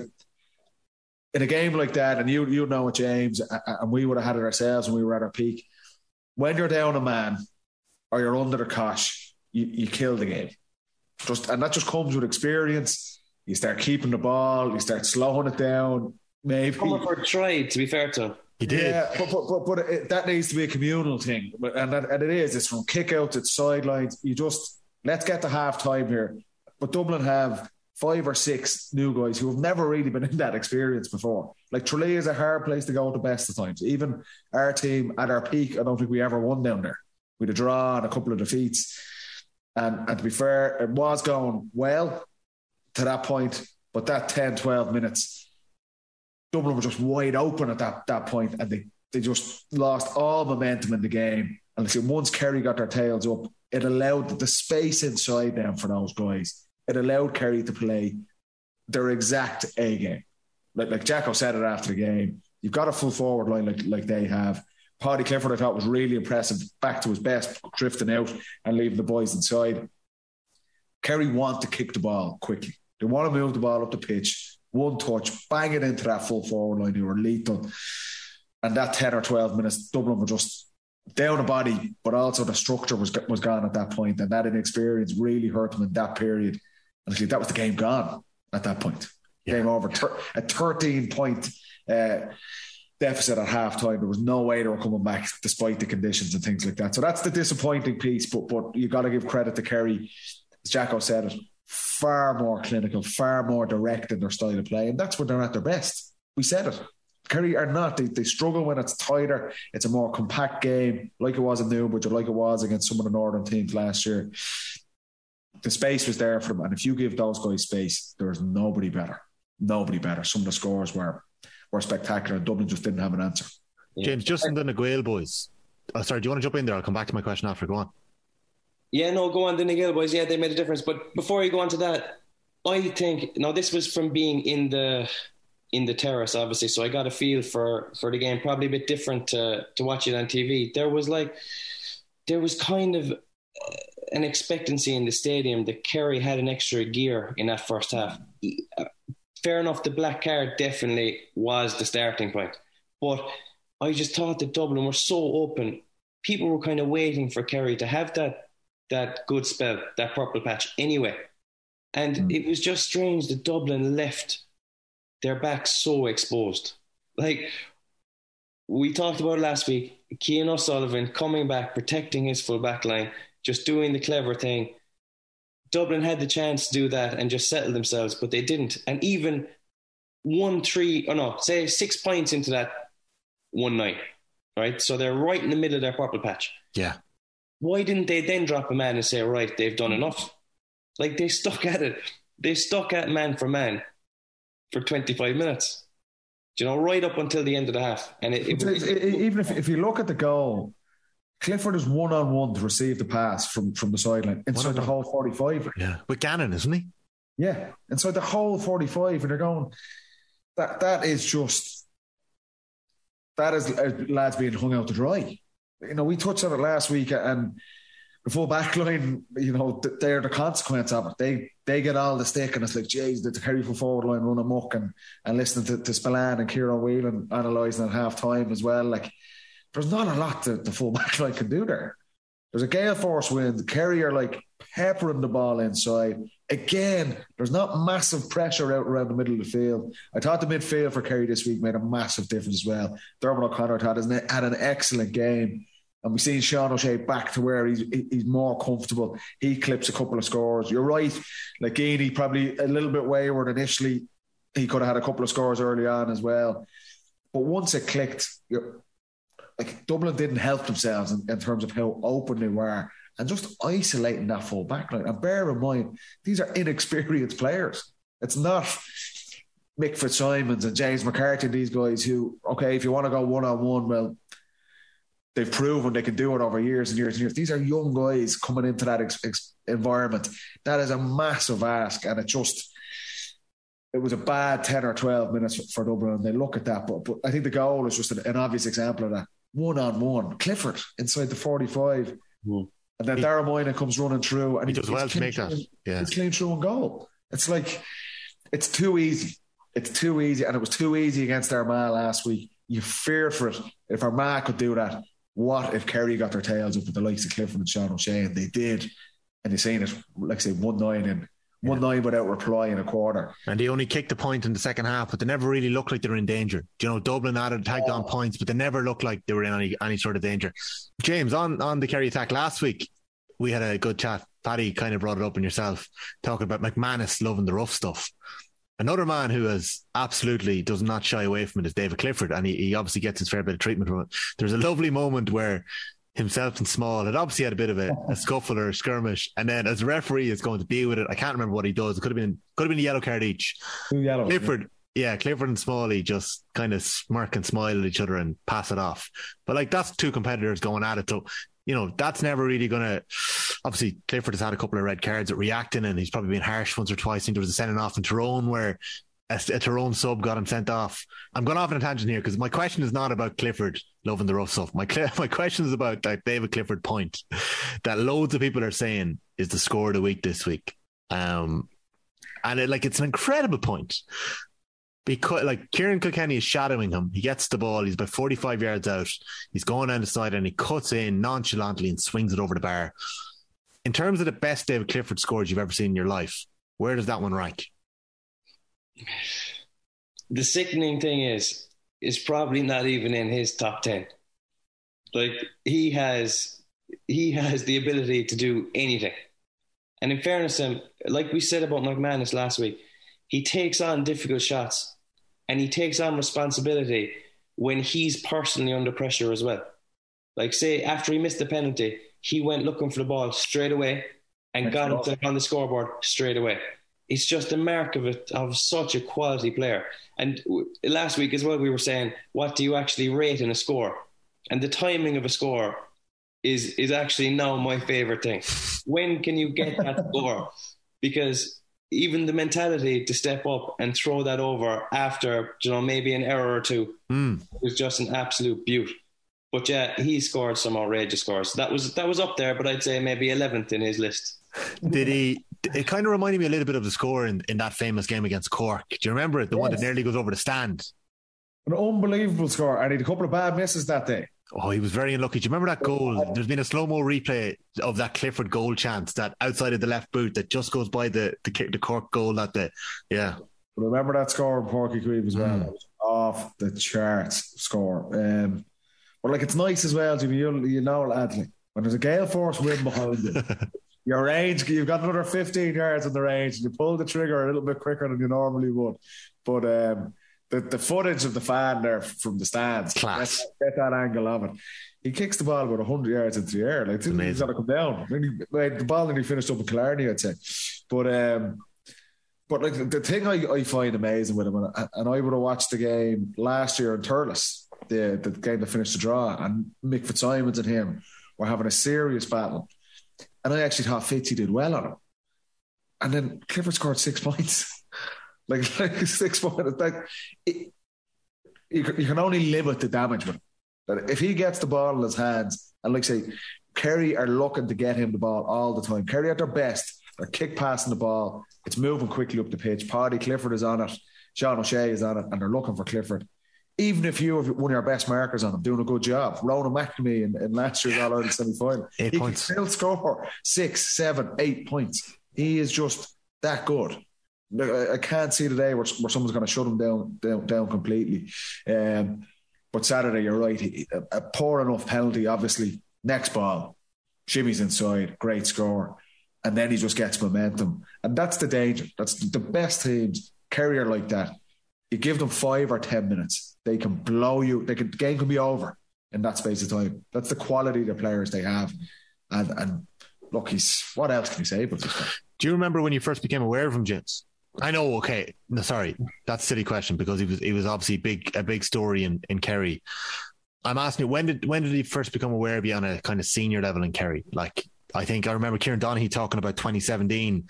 in a game like that, and you you know it, James, and we would have had it ourselves when we were at our peak. When you're down a man or you're under the cosh, you, you kill the game. Just and that just comes with experience. You start keeping the ball, you start slowing it down. Maybe coming for a try. To be fair to him, he did. Yeah, but but but, but it, that needs to be a communal thing, and that, and it is. It's from kick out to sidelines. You just let's get to half time here. But Dublin have five or six new guys who have never really been in that experience before. Like Tralee is a hard place to go at the best of times. Even our team at our peak, I don't think we ever won down there. We had a draw and a couple of defeats. And, and to be fair, it was going well to that point, but that 10, 12 minutes, Dublin were just wide open at that, that point and they, they just lost all momentum in the game. And once Kerry got their tails up, it allowed the space inside them for those guys it allowed Kerry to play their exact A game. Like like Jacko said it after the game. You've got a full forward line like like they have. Paudie Clifford, I thought, was really impressive, back to his best, drifting out and leaving the boys inside. Kerry want to kick the ball quickly. They want to move the ball up the pitch, one touch, bang it into that full forward line. They were lethal. And that 10 or 12 minutes, Dublin were just down a body, but also the structure was was gone at that point. and that inexperience really hurt them in that period. Honestly, that was the game gone at that point. Yeah. Game over. A 13 point uh, deficit at half time. There was no way they were coming back despite the conditions and things like that. So that's the disappointing piece. But but you got to give credit to Kerry. As Jacko said it, far more clinical, far more direct in their style of play. And that's when they're at their best. We said it. Kerry are not. They, they struggle when it's tighter. It's a more compact game, like it was in Newbridge or like it was against some of the Northern teams last year the space was there for them. And if you give those guys space, there's nobody better. Nobody better. Some of the scores were were spectacular. and Dublin just didn't have an answer. James, Justin and the Gael boys. Oh, sorry, do you want to jump in there? I'll come back to my question after. Go on. Yeah, no, go on. The Gael boys, yeah, they made a difference. But before you go on to that, I think now this was from being in the in the terrace, obviously. So I got a feel for for the game, probably a bit different to to watch it on TV. There was like there was kind of uh, an expectancy in the stadium that Kerry had an extra gear in that first half. Fair enough, the black card definitely was the starting point. But I just thought that Dublin were so open. People were kind of waiting for Kerry to have that that good spell, that purple patch anyway. And Mm. it was just strange that Dublin left their backs so exposed. Like we talked about last week, Cian O'Sullivan coming back, protecting his full back line, just doing the clever thing. Dublin had the chance to do that and just settle themselves, but they didn't. And even one, three, or no, say six points into that one night, right? So they're right in the middle of their purple patch. Yeah. Why didn't they then drop a man and say, right, they've done enough? Like they stuck at it. They stuck at man for man for 25 minutes. Do you know, right up until the end of the half. And it, it, it- it- even if, if you look at the goal, Clifford is one on one to receive the pass from, from the sideline inside the whole 45. Yeah. With Gannon, isn't he? Yeah, inside the whole 45. And they're going, that that is just, that is uh, lads being hung out to dry. You know, we touched on it last week and the full back line, you know, they're the consequence of it. They they get all the stick and it's like, geez, the Kerry for forward line run amok and, and listening to, to Spillane and Ciarán Whelan analysing at half time as well. Like, there's not a lot that the full back line can do there. There's a gale force wind. Kerry are like peppering the ball inside. Again, there's not massive pressure out around the middle of the field. I thought the midfield for Kerry this week made a massive difference as well. Diarmuid O'Connor had, had an excellent game. And we've seen Sean O'Shea back to where he's he's more comfortable. He clips a couple of scores. You're right. Like Geaney, probably a little bit wayward initially. He could have had a couple of scores early on as well. But once it clicked, you're, like Dublin didn't help themselves in, in terms of how open they were and just isolating that full back line. And bear in mind, these are inexperienced players. It's not Mick Fitzsimons and James McCarthy these guys who, okay, if you want to go one on one, well, they've proven they can do it over years and years and years. These are young guys coming into that ex- ex- environment. That is a massive ask, and it just it was a bad ten or twelve minutes for, for Dublin. And they look at that, but but I think the goal is just an, an obvious example of that. One on one, Clifford inside the forty-five, Hmm. and then Dara Moynihan comes running through, and He does it's well to make that. Yeah. It's clean through and goal. It's like it's too easy. It's too easy, and it was too easy against Armagh last week. You fear for it. If Armagh could do that, what if Kerry got their tails up with the likes of Clifford and Sean O'Shea? And they did, and they're saying it, like I say, one nine and one nine without reply in a quarter. And they only kicked a point in the second half, but they never really looked like they were in danger. Do you know, Dublin added tagged on oh. points, but they never looked like they were in any any sort of danger. James, on on the Kerry attack last week, we had a good chat. Paddy kind of brought it up in yourself, talking about McManus loving the rough stuff. Another man who has absolutely does not shy away from it is David Clifford, and he, he obviously gets his fair bit of treatment from it. There's a lovely moment where himself and Small had obviously had a bit of a, a scuffle or a skirmish, and then as referee is going to deal with it, I can't remember what he does. It could have been could have been a yellow card each. Two yellows. Clifford, yeah, Clifford and Smalley just kind of smirk and smile at each other and pass it off. But like that's two competitors going at it. So, you know, that's never really going to. Obviously, Clifford has had a couple of red cards at reacting and he's probably been harsh once or twice. I think there was a sending off in Tyrone where a, a Tyrone sub got him sent off. I'm going off on a tangent here because my question is not about Clifford loving the rough stuff. My, my question is about that David Clifford point that loads of people are saying is the score of the week this week. Um, and it, like it's an incredible point because like Ciarán Kilkenny is shadowing him. He gets the ball. He's about 45 yards out. He's going down the side and he cuts in nonchalantly and swings it over the bar. In terms of the best David Clifford scores you've ever seen in your life, where does that one rank? the sickening thing is, is probably not even in his top ten. Like he has, he has the ability to do anything. And in fairness, him, like we said about McManus last week, he takes on difficult shots, and he takes on responsibility when he's personally under pressure as well. Like say after he missed the penalty, he went looking for the ball straight away and Next got ball. it on the scoreboard straight away. It's just a mark of it of such a quality player. And w- last week as well, we were saying, what do you actually rate in a score? And the timing of a score is is actually now my favorite thing. When can you get that score? Because even the mentality to step up and throw that over after you know maybe an error or two Mm. was just an absolute beaut. But yeah, he scored some outrageous scores. That was that was up there, but I'd say maybe eleventh in his list. Did he? It kind of reminded me a little bit of the score in, in that famous game against Cork. Do you remember it? The one that nearly goes over the stand. An unbelievable score. And he had a couple of bad misses that day. Oh, he was very unlucky. Do you remember that goal? There's been a slow mo replay of that Clifford goal chance that outside of the left boot that just goes by the the, the Cork goal that day. Yeah. Remember that score Páirc Uí as well? Mm. Off the charts score. Um, but like it's nice as well, Jimmy. You, you know, like, when there's a gale force wind behind you, your range, you've got another 15 yards in the range, and you pull the trigger a little bit quicker than you normally would. But um, the, the footage of the fan there from the stands, Class. Get, get that angle of it. He kicks the ball about 100 yards into the air. Like, he's amazing. got to come down. Then he, like, the ball nearly finished up in Killarney, I'd say. But um, but like the thing I, I find amazing with him, and, and I would have watched the game last year in Thurles, the the game that finished the draw, and Mick Fitzsimons and him were having a serious battle, and I actually thought Fitzy did well on him, and then Clifford scored six points, like, like six points. Like it, you, can- you can only limit the damage with him. That if he gets the ball in his hands, and like say, Kerry are looking to get him the ball all the time. Kerry at their best, they're kick passing the ball. It's moving quickly up the pitch. Paudie Clifford is on it. Sean O'Shea is on it, and they're looking for Clifford. Even if you have one of your best markers on him, doing a good job, Ronan McNamee in, in last year's All Ireland semi final, Eight he points. can still score six, seven, eight points. He is just that good. I can't see today where, where someone's going to shut him down, down, down completely. Um, but Saturday, you're right. A, a poor enough penalty, obviously. Next ball, Jimmy's inside, great score, and then he just gets momentum, and that's the danger. That's the best teams. Are like that. You give them five or ten minutes, they can blow you. They can, the game can be over in that space of time. That's the quality of the players they have, and and look, he's what else can you say guy? Do you remember when you first became aware of him, James? I know. Okay, no, sorry, that's a silly question because he was he was obviously big a big story in in Kerry. I'm asking you when did when did he first become aware of you on a kind of senior level in Kerry? Like I think I remember Kieran Donaghy talking about 2017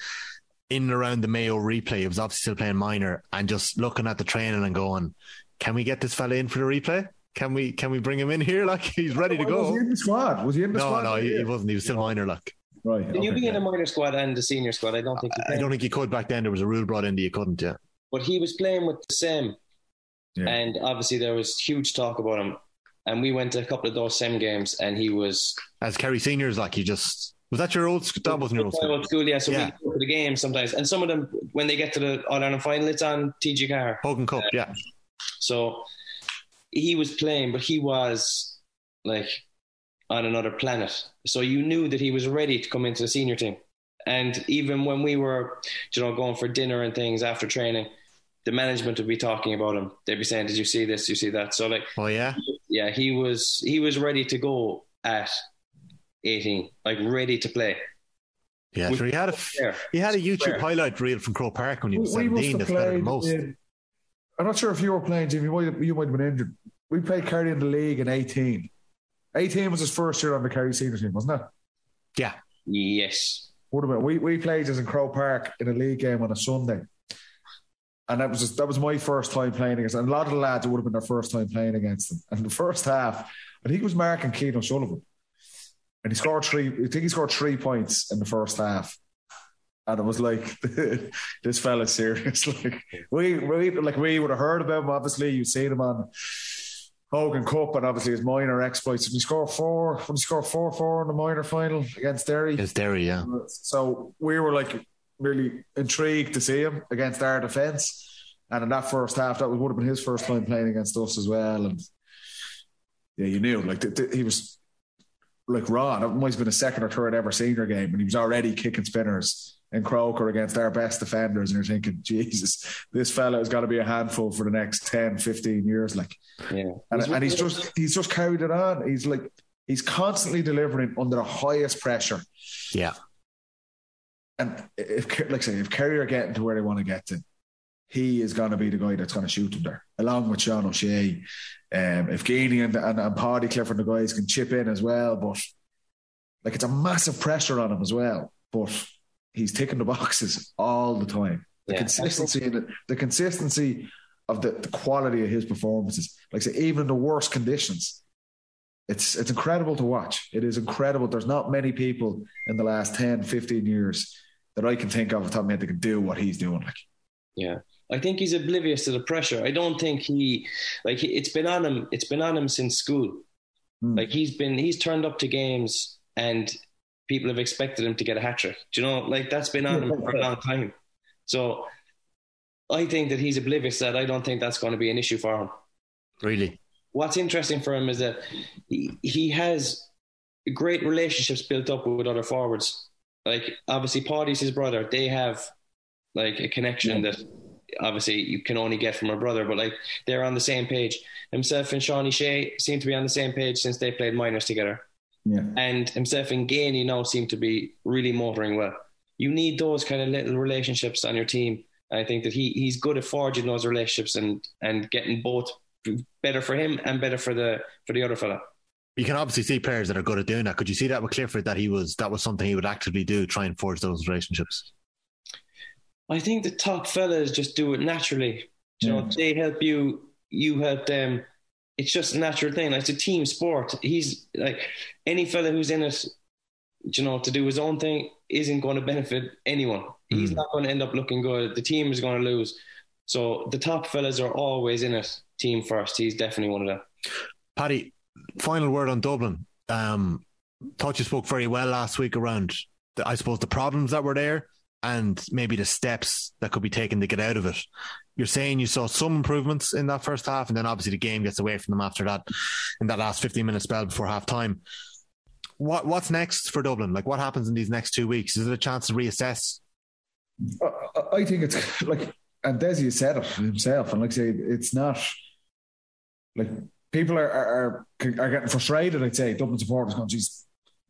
in and around the Mayo replay. He was obviously still playing minor and just looking at the training and going, "Can we get this fella in for the replay? Can we can we bring him in here? Like he's ready to go." Was he in the squad? Was he in the No, squad? no, he, he wasn't. He was still minor. Like Right. Can you okay, be in yeah. a minor squad and the senior squad? I don't think you I don't think he could back then. There was a rule brought in that you couldn't. Yeah. But he was playing with the same, Yeah. and obviously there was huge talk about him. And we went to a couple of those same games, and he was as Kerry seniors, like you just was that your old school? That wasn't your old My school. old school, yeah. So Yeah. we go to the game sometimes, and some of them when they get to the All Ireland final, it's on TG Car. Hogan Cup, yeah. So he was playing, but he was like on another planet. So you knew that he was ready to come into the senior team. And even when we were, you know, going for dinner and things after training, the management would be talking about him. They'd be saying, "Did you see this? Did you see that?" So like, Oh yeah, yeah, he was he was ready to go at eighteen, like ready to play. yeah. We- So he had a There. he had a YouTube Fair. highlight reel from Croke Park when he was We- we seventeen. have That's better than most. in- I'm not sure if you were playing, Jimmy. You might have, you might have been injured. We played Kerry in the league in 18. 18 was his first year on the Kerry senior team, wasn't it? Yeah, Yes. Would have been. We, we played us in Croke Park in a league game on a Sunday. And that was just, that was my first time playing against And a lot of the lads, it would have been their first time playing against them. And the first half, I think it was Mark and Cian O'Sullivan. And he scored three, I think he scored three points in the first half. And it was like, this fella's serious. Like we, we, like we would have heard about him. Obviously, you've seen him on Hogan Cup and obviously his minor exploits. And he scored four. When he scored four four in the minor final against Derry. it's Derry. Yeah, So we were like really intrigued to see him against our defence. And in that first half, that would have been his first time playing against us as well. And yeah, you knew like th- th- he was like Ron. It might have been a second or third ever senior game, and he was already kicking spinners in Croker against our best defenders. And you're thinking, Jesus, this fella has got to be a handful for the next 10, 15 years. Like, Yeah. and, and he's just he's just carried it on. He's like he's constantly delivering under the highest pressure. yeah. And if like I say, if Kerry are getting to where they want to get to, he is going to be the guy that's going to shoot them there, along with Sean O'Shea. Um, if Geaney and, and, and Paudie Clifford and the guys can chip in as well, but like it's a massive pressure on him as well. But he's ticking the boxes all the time. The Yeah. consistency the, the consistency of the, the quality of his performances, like I say, even in the worst conditions, it's it's incredible to watch. It is incredible. There's not many people in the last 10, 15 years that I can think of off the top of my head that can do what he's doing. Like Yeah. I think he's oblivious to the pressure. I don't think he like it's been on him. It's been on him since school. Mm. Like he's been, he's turned up to games and people have expected him to get a hat trick. Do you know, like that's been on him for a long time. So I think that he's oblivious that I don't think that's going to be an issue for him. Really? What's interesting for him is that he, he has great relationships built up with other forwards. Like obviously, Paddy's his brother. They have like a connection that obviously you can only get from a brother, but like they're on the same page. Himself and Sean O'Shea seem to be on the same page since they played minors together. Yeah. And himself and Geaney now seem to be really motoring well. You need those kind of little relationships on your team. And I think that he he's good at forging those relationships and and getting both better for him and better for the for the other fella. You can obviously see players that are good at doing that. Could you see that with Clifford that he was that was something he would actively do, try and forge those relationships? I think the top fellas just do it naturally. You know, they help you, you help them. It's just a natural thing. Like, it's a team sport. He's like any fella who's in it, you know, to do his own thing isn't going to benefit anyone. He's Mm. not going to end up looking good. The team is going to lose. So the top fellas are always in it, team first. He's definitely one of them. Paddy, final word on Dublin. Um, thought you spoke very well last week around, the, I suppose, the problems that were there and maybe the steps that could be taken to get out of it. You're saying you saw some improvements in that first half, and then obviously the game gets away from them after that in that last 15 minute spell before half time. What what's next for Dublin? Like what happens in these next two weeks? Is it a chance to reassess? I, think it's like, and Desi said it himself, and like I say, it's not like people are are, are, getting frustrated. I'd say Dublin supporters going, "Geez,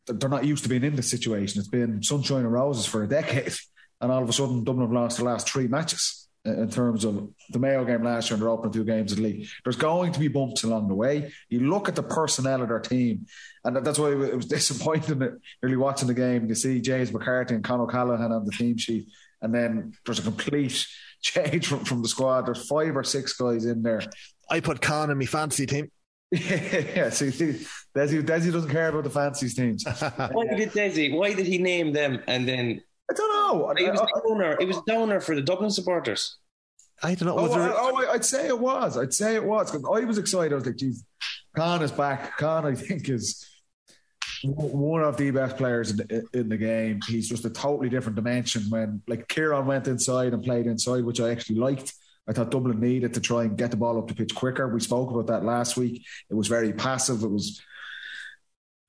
they're not used to being in this situation. It's been sunshine and roses for a decade, and all of a sudden Dublin have lost the last three matches in terms of the Mayo game last year and they're opening two games of the league. There's going to be bumps along the way. You look at the personnel of their team, and that's why it was disappointing that really watching the game. You see James McCarthy and Con O'Callaghan on the team sheet, and then there's a complete change from, from the squad. There's five or six guys in there. I put Con in my fantasy team. yeah, see, see, Desi, Desi doesn't care about the fancies teams. Why did Desi? Why did he name them? And then I don't know. it was I- downer. It was downer for the Dublin supporters. I don't know. Oh, there, I- oh, I'd say it was. I'd say it was. 'Cause I was excited. I was like, geez, Con is back. Con, I think, is w- one of the best players in the, in the game. He's just a totally different dimension when, like, Kieran went inside and played inside, which I actually liked. I thought Dublin needed to try and get the ball up the pitch quicker. We spoke about that last week. It was very passive. It was,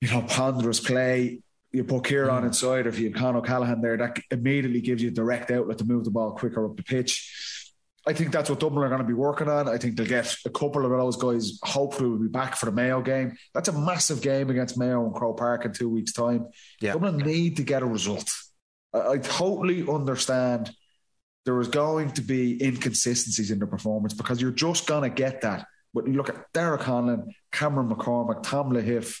you know, ponderous play. You put Kieran mm. inside, or if you have Con O'Callaghan there, that immediately gives you a direct outlet to move the ball quicker up the pitch. I think that's what Dublin are going to be working on. I think they'll get a couple of those guys. Hopefully, will be back for the Mayo game. That's a massive game against Mayo and Croke Park in two weeks' time. Yeah. Dublin need to get a result. I, I totally understand there is going to be inconsistencies in the performance because you're just going to get that. But you look at Derek Conlon, Cameron McCormack, Tom Lahiff,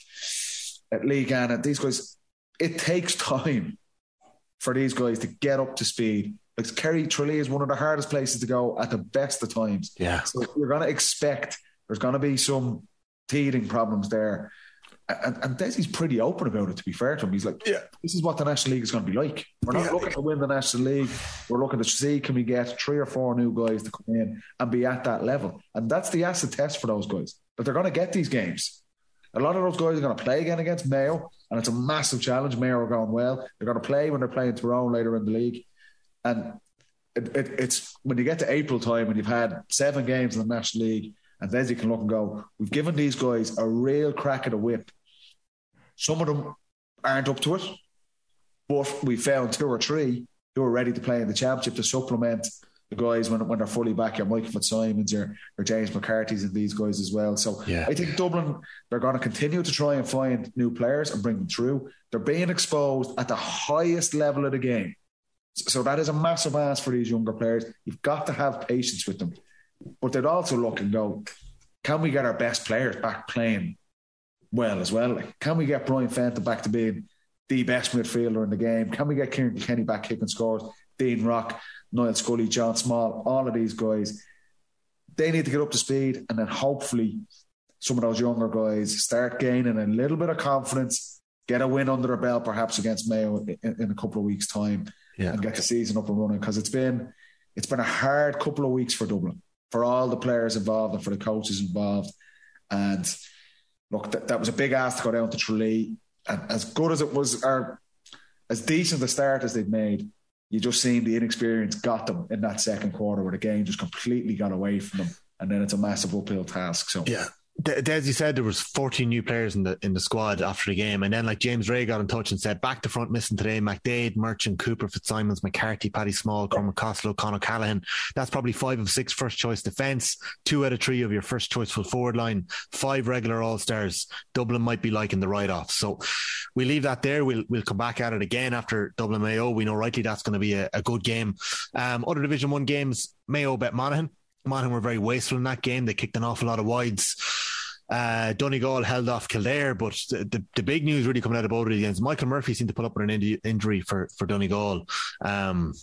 at Lee Gannon, these guys, it takes time for these guys to get up to speed. Like Kerry Tralee is one of the hardest places to go at the best of times. yeah. So you're going to expect there's going to be some teething problems there. And, and Desi's pretty open about it, to be fair to him. He's like, yeah, this is what the National League is going to be like. We're not Yeah. looking to win the National League. We're looking to see can we get three or four new guys to come in and be at that level. And that's the acid test for those guys. But they're going to get these games. A lot of those guys are going to play again against Mayo, and it's a massive challenge. Mayo are going well. They're going to play when they're playing Tyrone later in the league. And it, it, it's when you get to April time and you've had seven games in the National League, and then you can look and go, we've given these guys a real crack at a whip. Some of them aren't up to it, but we found two or three who are ready to play in the championship to supplement the guys when, when they're fully back. Your Michael Fitzsimons or, or James McCarthy's and these guys as well. So Yeah. I think Dublin, they're going to continue to try and find new players and bring them through. They're being exposed at the highest level of the game. So that is a massive ask for these younger players. You've got to have patience with them. But they'd also look and go, can we get our best players back playing well as well? Like, can we get Brian Fenton back to being the best midfielder in the game? Can we get Kieran Kenny back kicking scores? Dean Rock, Niall Scully, John Small, all of these guys. They need to get up to speed and then hopefully some of those younger guys start gaining a little bit of confidence, get a win under their belt perhaps against Mayo in, in a couple of weeks' time Yeah. and get the season up and running because it's been it's been a hard couple of weeks for Dublin for all the players involved and for the coaches involved and look, that, that was a big ask to go down to Tralee. And as good as it was, or as decent a start as they've made, you just seen the inexperience got them in that second quarter where the game just completely got away from them. And then it's a massive uphill task. So yeah, as you said, there was 14 new players in the in the squad after the game, and then like James Ray got in touch and said, back to front missing today: McDaid, Murchan, Cooper, Fitzsimons, McCarthy, Paddy Small, Cormac Costello, Con O'Callaghan. That's probably five of six first choice defence, two out of three of your first choice full forward line, five regular All Stars. Dublin might be liking the write off, so we leave that there. We'll we'll come back at it again after Dublin Mayo. We know rightly that's going to be a, a good game. Um, other Division One games: Mayo bet Monaghan. Monaghan were very wasteful in that game. They kicked an awful lot of wides. Uh, Donegal held off Kildare, but the, the, the, big news really coming out of both of it against Michael Murphy seemed to put up with an injury for for Donegal. Um,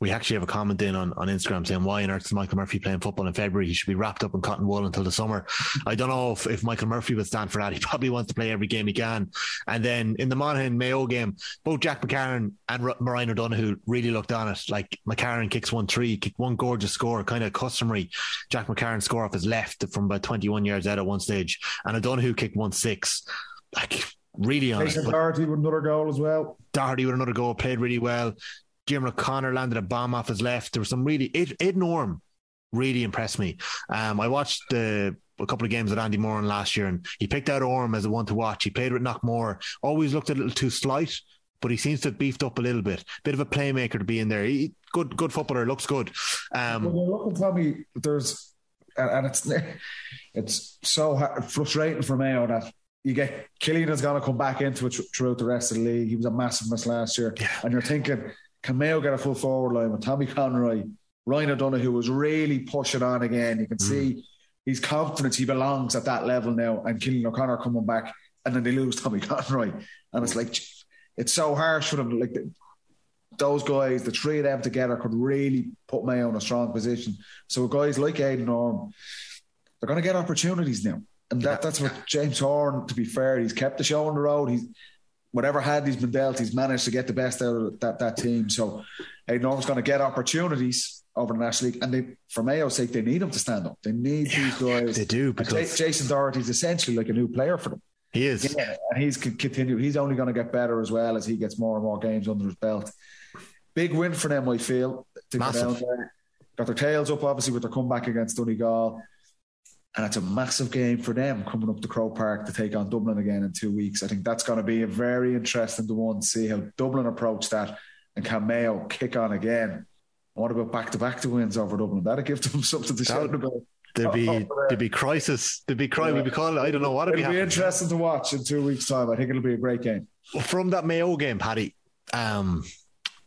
we actually have a comment in on, on Instagram saying why on earth is Michael Murphy playing football in February? He should be wrapped up in cotton wool until the summer. I don't know if, if Michael Murphy would stand for that. He probably wants to play every game he can. And then in the Monaghan Mayo game, both Jack McCarron and R- Marion O'Donoghue really looked on it. Like McCarron kicks one three, kicked one gorgeous score, kind of customary. Jack McCarron score off his left from about 21 yards out at one stage. And O'Donoghue kicked one six. Like really on Jason Doherty with another goal as well. Doherty with another goal, played really well. Jim O'Connor landed a bomb off his left. There was some really Ed, Norm really impressed me. Um, I watched the a couple of games with Andy Moran last year, and he picked out Orme as the one to watch. He played with Knockmore, always looked a little too slight, but he seems to have beefed up a little bit. Bit of a playmaker to be in there. He, good, good footballer, looks good. Um, when you're looking, Tommy, there's and it's it's so frustrating for Mayo that you get Cillian is going to come back into it throughout the rest of the league. He was a massive miss last year, yeah. and you're thinking can Mayo get a full forward line with Tommy Conroy, Ryan O'Donoghue was really pushing on again. You can mm. see he's confident he belongs at that level now, and Cillian O'Connor coming back, and then they lose Tommy Conroy, and it's like it's so harsh for them. Like the, those guys, the three of them together could really put Mayo in a strong position. So guys like Aidan Orme, they're going to get opportunities now. And that, that's what James Horan, to be fair, he's kept the show on the road. He's whatever hand he's been dealt, he's managed to get the best out of that, that team. So hey, Norm's going to get opportunities over the National League. And they, for Mayo's sake, they need him to stand up. They need yeah, these guys. They do. Because Jason Doherty's essentially like a new player for them. He is. Yeah, and he's continue. He's only going to get better as well as he gets more and more games under his belt. Big win for them, I feel. To Massive. Go down there. Got their tails up, obviously, with their comeback against Donegal. And it's a massive game for them coming up to Croke Park to take on Dublin again in two weeks. I think that's going to be a very interesting one to see how Dublin approach that and can Mayo kick on again. What about back to back to wins over Dublin? That'll give them something to shout about. There'd be there'd be crisis. There'd be cry. Yeah. We'd be calling. I don't know what it'd be. It'll be interesting to watch in two weeks' time. I think it'll be a great game. From that Mayo game, Paddy, um,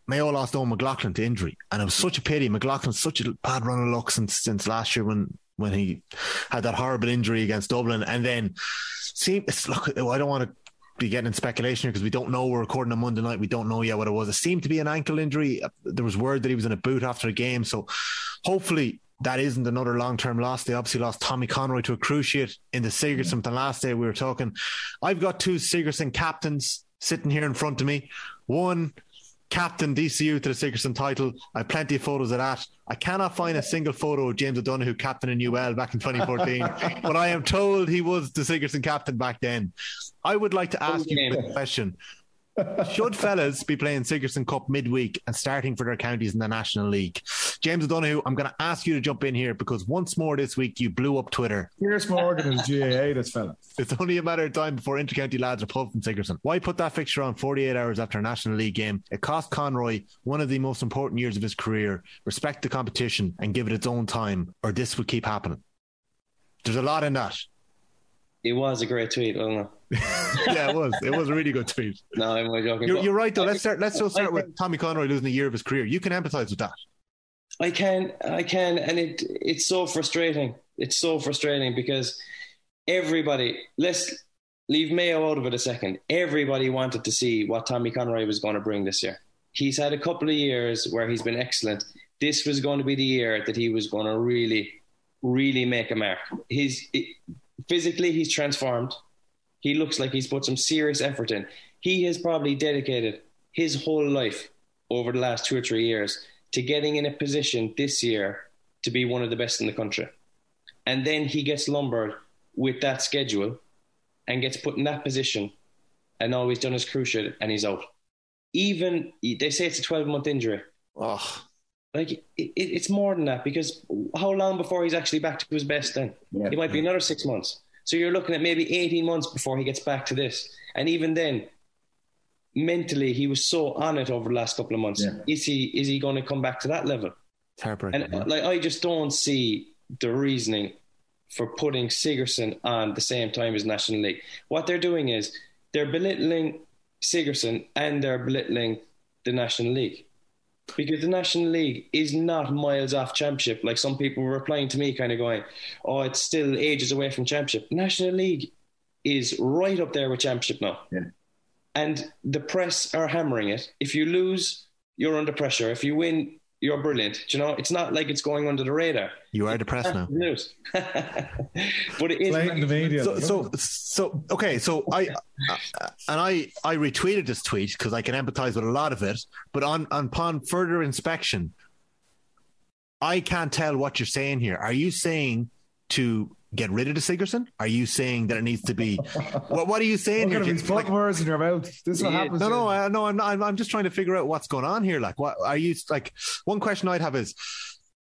Mayo lost Eoghan McLaughlin to injury, and it was such a pity. McLaughlin's such a bad run of luck since since last year when when he had that horrible injury against Dublin, and then see, it's, look, I don't want to be getting in speculation here because we don't know. We're recording on Monday night. We don't know yet what it was. It seemed to be an ankle injury. There was word that he was in a boot after a game. So hopefully that isn't another long term loss. They obviously lost Tommy Conroy to a cruciate in the Sigerson. Mm-hmm. The last day we were talking, I've got two Sigerson captains sitting here in front of me. One captain DCU to the Sigerson title. I have plenty of photos of that. I cannot find a single photo of James O'Donoghue captain in UL back in 2014, but I am told he was the Sigerson captain back then. I would like to ask you a question. Should fellas be playing Sigerson Cup midweek and starting for their counties in the National League? James O'Donoghue, I'm going to ask you to jump in here because once more this week you blew up Twitter. Piers Morgan is GAA, this fella. It's only a matter of time before intercounty lads are pulled from Sigerson. Why put that fixture on 48 hours after a National League game? It cost Conroy one of the most important years of his career. Respect the competition and give it its own time, or this would keep happening. There's a lot in that. It was a great tweet, wasn't it? yeah, it was. It was a really good tweet. No, I'm joking. You're, you're right though. Let's start. Let's just start with Tommy Conroy losing a year of his career. You can empathise with that. I can, I can, and it it's so frustrating. It's so frustrating because everybody. Let's leave Mayo out of it a second. Everybody wanted to see what Tommy Conroy was going to bring this year. He's had a couple of years where he's been excellent. This was going to be the year that he was going to really, really make a mark. He's physically he's transformed. He looks like he's put some serious effort in. He has probably dedicated his whole life over the last two or three years to getting in a position this year to be one of the best in the country. And then he gets lumbered with that schedule and gets put in that position, and all he's done is cruciate and he's out. Even they say it's a 12 month injury. Oh, Like it, it, it's more than that because how long before he's actually back to his best? Then Yeah. it might be another six months. So you're looking at maybe 18 months before he gets back to this. And even then, mentally, he was so on it over the last couple of months. Yeah. Is he is he going to come back to that level? it's heartbreaking. And uh, like I just don't see the reasoning for putting Sigerson on the same time as National League. What they're doing is they're belittling Sigerson and they're belittling the National League. Because the National League is not miles off championship. Like some people were replying to me, kind of going, "Oh, it's still ages away from championship." National League is right up there with championship now, Yeah. and the press are hammering it. If you lose, you're under pressure. If you win, you're brilliant. Do you know, it's not like it's going under the radar. you are depressed now. News, but it is. Playing the media. So, so, so, okay. So I, uh, and I, I retweeted this tweet because I can empathize with a lot of it. But on, upon further inspection, I can't tell what you're saying here. Are you saying to get rid of the Sigerson? Are you saying that it needs to be? what, what are you saying Look here? at him, he's Like- words in your mouth. This is what Yeah. happens. no, no, I, no. I'm not. I'm, I'm just trying to figure out what's going on here. Like, what are you like? One question I'd have is,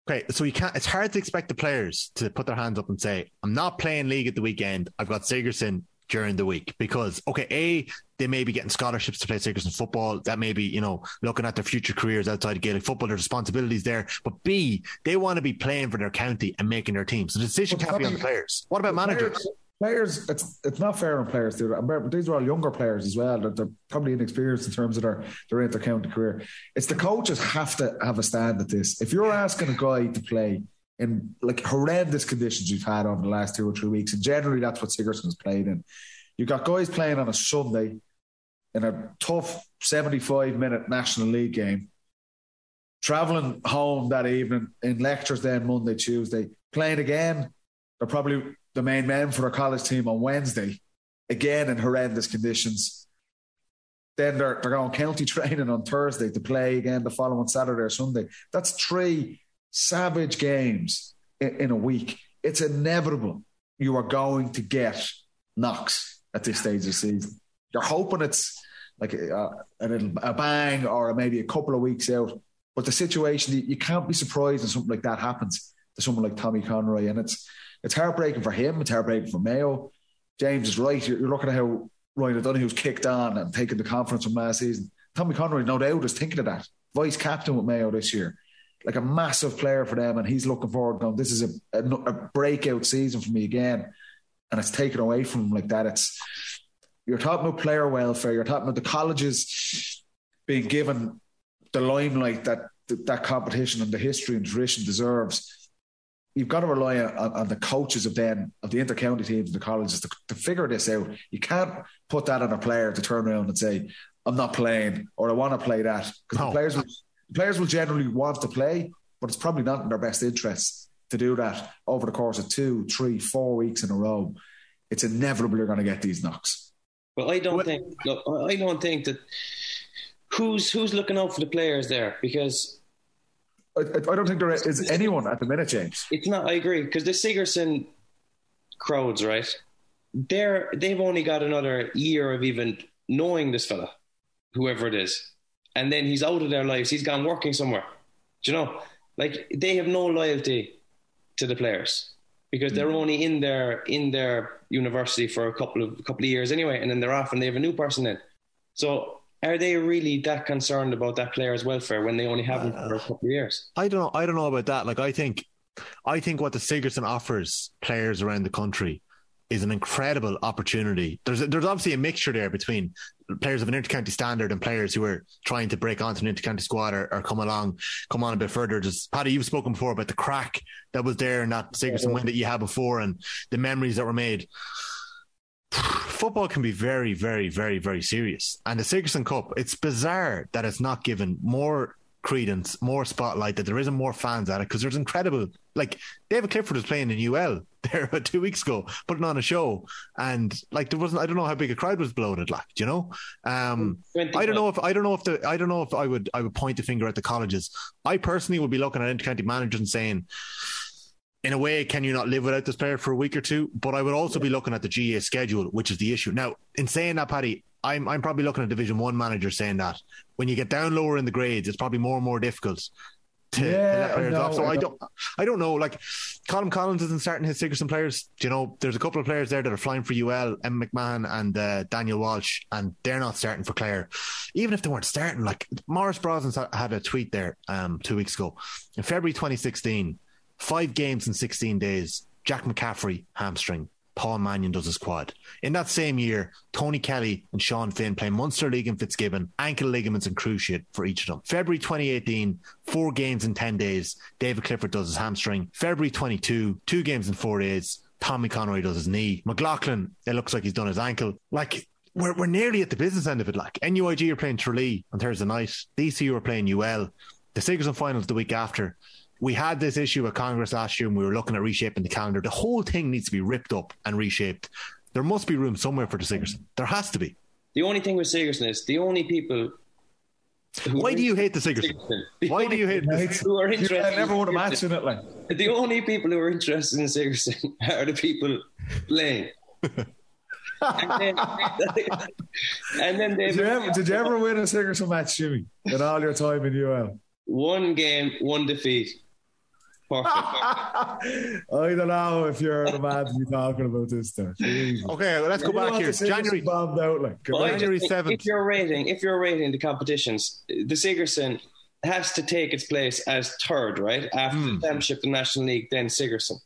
okay, so you can't. It's hard to expect the players to put their hands up and say, "I'm not playing league at the weekend. I've got Sigerson during the week." Because okay, a they may be getting scholarships to play Sigerson football. That may be you know looking at their future careers outside of Gaelic football. There's responsibilities there. But b they want to be playing for their county and making their team. So the decision can't be on the players. What about managers? Players, it's it's not fair on players. These are all younger players as well. They're, they're probably inexperienced in terms of their their inter-county career. It's the coaches have to have a stand at this. If you're asking a guy to play in like horrendous conditions you've had over the last two or three weeks, and generally that's what Sigerson has played in. You've got guys playing on a Sunday in a tough 75 minute National League game, traveling home that evening in lectures then Monday, Tuesday, playing again. They're probably the main men for their college team on Wednesday, again in horrendous conditions. Then they're, they're going county training on Thursday to play again the following Saturday or Sunday. That's three savage games in, in a week. It's inevitable you are going to get knocks at this stage of the season. You're hoping it's like a, a, little, a bang or maybe a couple of weeks out. But the situation, you can't be surprised when something like that happens to someone like Tommy Conroy. And it's it's heartbreaking for him. It's heartbreaking for Mayo. James is right. You're, you're looking at how Ryan O'Donoghue's kicked on and taken the conference from last season. Tommy Conroy, no doubt, is thinking of that. Vice captain with Mayo this year. Like a massive player for them. And he's looking forward, going, this is a, a, a breakout season for me again. And it's taken away from him like that. It's you're talking about player welfare. You're talking about the colleges being given the limelight that that competition and the history and tradition deserves you've got to rely on, on the coaches of then of the intercounty teams and the colleges to, to figure this out. You can't put that on a player to turn around and say, "I'm not playing" or "I want to play that," because No. the players will, players will generally want to play, but it's probably not in their best interest to do that over the course of two, three, four weeks in a row. It's inevitable you're going to get these knocks. But I don't What- think. Look, I don't think that. Who's who's looking out for the players there? Because I, I don't think there is anyone at the minute, James. it's not. I agree because the Sigerson crowds, right? They're they've only got another year of even knowing this fella, whoever it is, and then he's out of their lives. He's gone working somewhere. Do you know? Like they have no loyalty to the players because they're mm. only in their in their university for a couple of a couple of years anyway, and then they're off and they have a new person in. So are they really that concerned about that player's welfare when they only have him for a couple of years? I don't know. I don't know about that. Like I think, I think what the Sigerson offers players around the country is an incredible opportunity. There's there's obviously a mixture there between players of an intercounty standard and players who are trying to break onto an intercounty squad or, or come along, come on a bit further. Just Paddy, you've spoken before about the crack that was there in that Sigerson win that you had before and the memories that were made. Football can be very, very, very, very serious. And the Sigerson Cup, it's bizarre that it's not given more credence, more spotlight, that there isn't more fans at it because there's incredible. Like David Clifford was playing in UL there about two weeks ago, putting on a show, and like there wasn't. I don't know how big a crowd was bloated. Like, do you know? Um, I don't know if I don't know if the I don't know if I would I would point the finger at the colleges. I personally would be looking at intercounty managers and saying. in a way, can you not live without this player for a week or two? But I would also be looking at the GAA schedule, which is the issue. Now, in saying that, Paddy, I'm I'm probably looking at Division One manager saying that when you get down lower in the grades, it's probably more and more difficult to, Yeah, to let players no, off. So I I don't, I don't know. Like Colm Collins isn't starting his Sigerson players. Do you know, there's a couple of players there that are flying for UL, M McMahon and uh, Daniel Walsh, and they're not starting for Clare. Even if they weren't starting, like Maurice Brosnan had a tweet there um, two weeks ago in February 2016. Five games in 16 days. Jack McCaffrey hamstring. Paul Mannion does his quad. In that same year, Tony Kelly and Sean Finn play Munster League and Fitzgibbon, ankle ligaments and cruciate for each of them. February 2018, four games in 10 days. David Clifford does his hamstring. February 22, two games in four days. Tommy Conroy does his knee. McLaughlin, it looks like he's done his ankle. Like, we're, we're nearly at the business end of it. Like, NUIG are playing Tralee on Thursday night. DCU are playing UL. The Sigerson finals the week after we had this issue at Congress last year and we were looking at reshaping the calendar. The whole thing needs to be ripped up and reshaped. There must be room somewhere for the Sigerson. There has to be. The only thing with Sigerson is the only people. who Why do you hate the Sigerson? the Why do you hate the Right. Who are You interested? I never won a in match in it. Like, The only people who are interested in Sigerson are the people playing. and then, and then did, you ever, did you ever win a Sigerson match, Jimmy, in all your time in UL? one game, one defeat. Perfect. I don't know if you're the man to be talking about this stuff. Okay, well, let's go back here. January. bombed out like. Well, January 7th. If you're rating, if you're rating the competitions, the Sigerson has to take its place as third, right? After Hmm. the Championship, the National League, then Sigerson.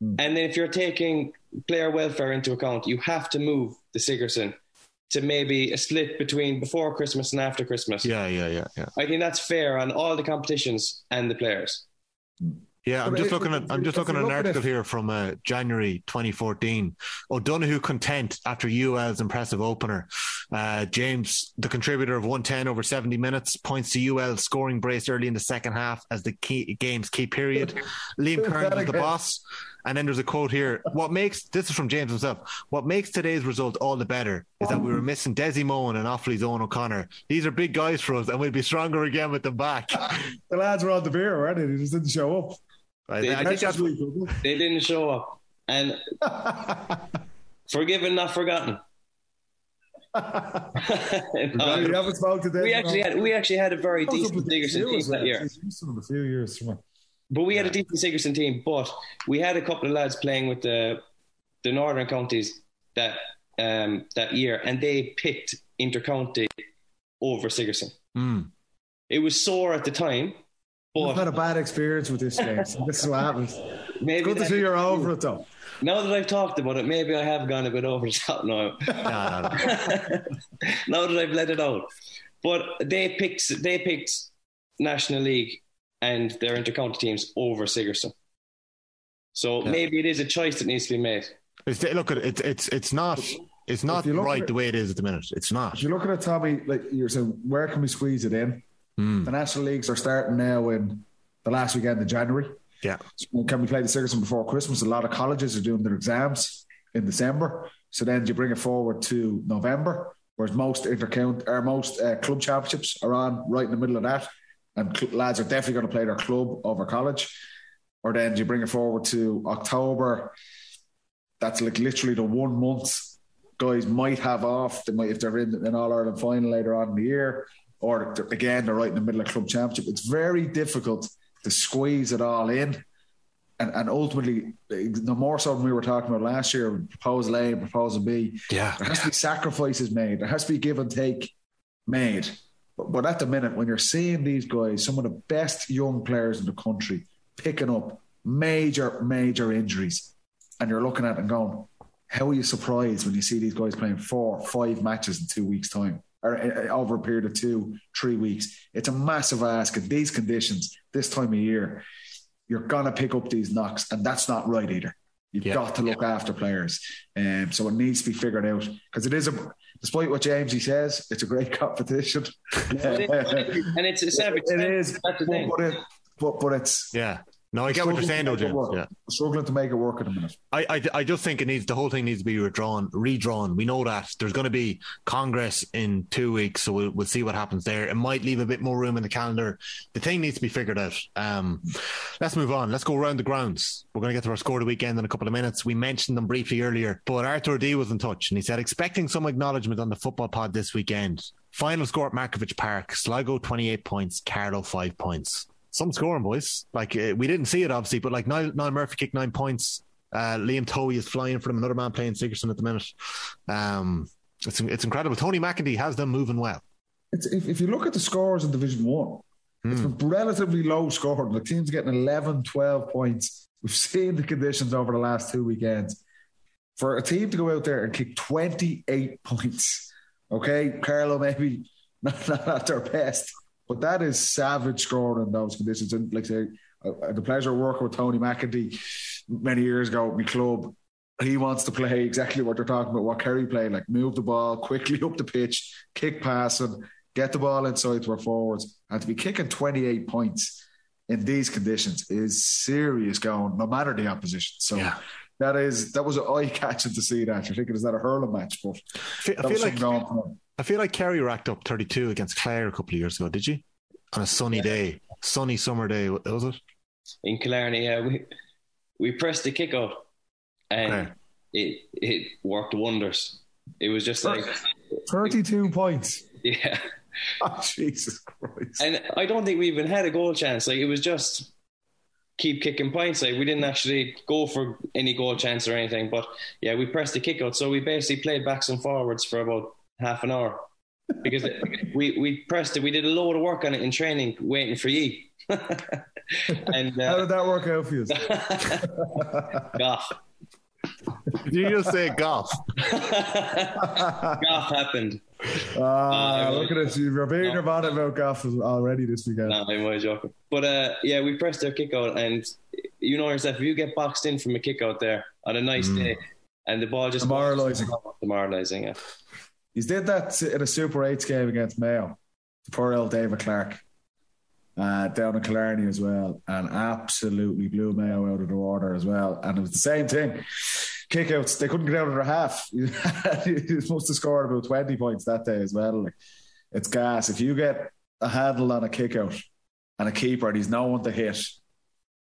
Hmm. And then if you're taking player welfare into account, you have to move the Sigerson to maybe a split between before Christmas and after Christmas. Yeah, yeah, yeah, yeah. I think that's fair on all the competitions and the players. Yeah, I'm just looking at I'm just looking at an article here from uh, January 2014. O'Donoghue content after UL's impressive opener. Uh, James, the contributor of 110 over 70 minutes, points to UL scoring brace early in the second half as the key, game's key period. Liam Kearns was the boss. And then there's a quote here. What makes this is from James himself. What makes today's result all the better is that we were missing Desi Moen and Offaly's Owen O'Connor. These are big guys for us, and we'll be stronger again with them back. The lads were on the beer, weren't they? They just didn't show up. I, They- I think that's They didn't show up. And forgiven, not forgotten. you haven't spoken to them. we actually had we actually had a very decent Sigerson team that year. A few years. on. But we had a decent Sigerson team, but we had a couple of lads playing with the the northern counties that um, that year, and they picked intercounty over Sigerson. Mm. It was sore at the time, I've had a bad experience with this game. So this is what happens. maybe Good to see you're over it though. now that I've talked about it, maybe I have gone a bit over the top now. No, no, no. now that I've let it out, but they picked they picked National League and their intercounty teams over Sigerson. So Yeah. maybe it is a choice that needs to be made. It's, look, it's it's it's not it's not right at- the way it is at the minute. It's not. If you're looking at Tommy, like you're saying, where can we squeeze it in? Mm. The national leagues are starting now in the last weekend of January. Yeah, So can we play the Sigerson before Christmas? A lot of colleges are doing their exams in December. So then do you bring it forward to November, whereas most intercount or most uh, club championships are on right in the middle of that. And cl- lads are definitely going to play their club over college. Or then do you bring it forward to October. That's like literally the one month guys might have off. They might if they're in an All Ireland final later on in the year, or they're- again they're right in the middle of club championship. It's very difficult to squeeze it all in, and and ultimately, the more so than we were talking about last year. Proposal A, and proposal B. yeah. There has to be sacrifices made. There has to be give and take made. But, but at the minute, when you're seeing these guys, some of the best young players in the country, picking up major, major injuries, and you're looking at it and going, how are you surprised when you see these guys playing four, five matches in two weeks' time, or uh, over a period of two, three weeks? It's a massive ask in these conditions, this time of year. You're gonna pick up these knocks, and that's not right either. You've Yeah. got to look after players, um, so it needs to be figured out because it is a. Despite what Jamesy says, it's a great competition. and it's a savage. it is, That's the but, thing. but, it, but but it's Yeah. No, I get what you're saying, though, James. Yeah. Struggling to make it work at the minute. I, I, I just think it needs the whole thing needs to be redrawn. Redrawn. We know that there's going to be Congress in two weeks, so we'll, we'll see what happens there. It might leave a bit more room in the calendar. The thing needs to be figured out. Um, let's move on. Let's go around the grounds. We're going to get to our score of the weekend in a couple of minutes. We mentioned them briefly earlier, but Arthur D was in touch and he said expecting some acknowledgement on the football pod this weekend. Final score at Markievicz Park: Sligo twenty eight points, Carlow five points some scoring, boys. Like uh, we didn't see it obviously, but like Niall, Niall Murphy kicked nine points. Uh, Liam Towey is flying for them. Another man playing Sigerson at the minute. Um, it's it's incredible. Tony McEntee has them moving well. It's, if, if you look at the scores in Division One, mm. it's been relatively low scored. The team's getting 11, 12 points. We've seen the conditions over the last two weekends. For a team to go out there and kick 28 points, okay, Carlow maybe not, not at their best, but that is savage scoring in those conditions. And like I say, I had the pleasure of working with Tony McEntee many years ago at my club. He wants to play exactly what they're talking about, what Kerry played, like move the ball quickly up the pitch, kick passing, get the ball inside to our forwards. And to be kicking 28 points in these conditions is serious going, no matter the opposition. So yeah. that is that was eye catching to see that. You're thinking, is that a hurling match? But I feel, like I feel like Kerry racked up 32 against Clare a couple of years ago. Did you? On a sunny yeah. day, sunny summer day, was it? In Killarney, yeah. We, we pressed the kick out and okay. it it worked wonders. It was just like 32 points. Yeah. Oh, Jesus Christ. And I don't think we even had a goal chance. Like it was just keep kicking points. Like we didn't actually go for any goal chance or anything. But yeah, we pressed the kick out. So we basically played backs and forwards for about half an hour because we we pressed it. We did a load of work on it in training, waiting for you. and uh, how did that work out for you? Goff. Did you just say golf? golf happened. Ah, uh, look at this. You're being no, about it about golf already this weekend. No, I'm only joking. But uh, yeah, we pressed their kick out, and you know yourself, if you get boxed in from a kick out there on a nice mm. day, and the ball just demoralizing, demoralizing, yeah. He did that in a Super 8 game against Mayo. Poor old David Clarke. Uh, down in Killarney as well, and absolutely blew Mayo out of the water as well. And it was the same thing. Kickouts, they couldn't get out of their half. he must have scored about 20 points that day as well. Like, it's gas. If you get a handle on a kickout and a keeper and he's no one to hit,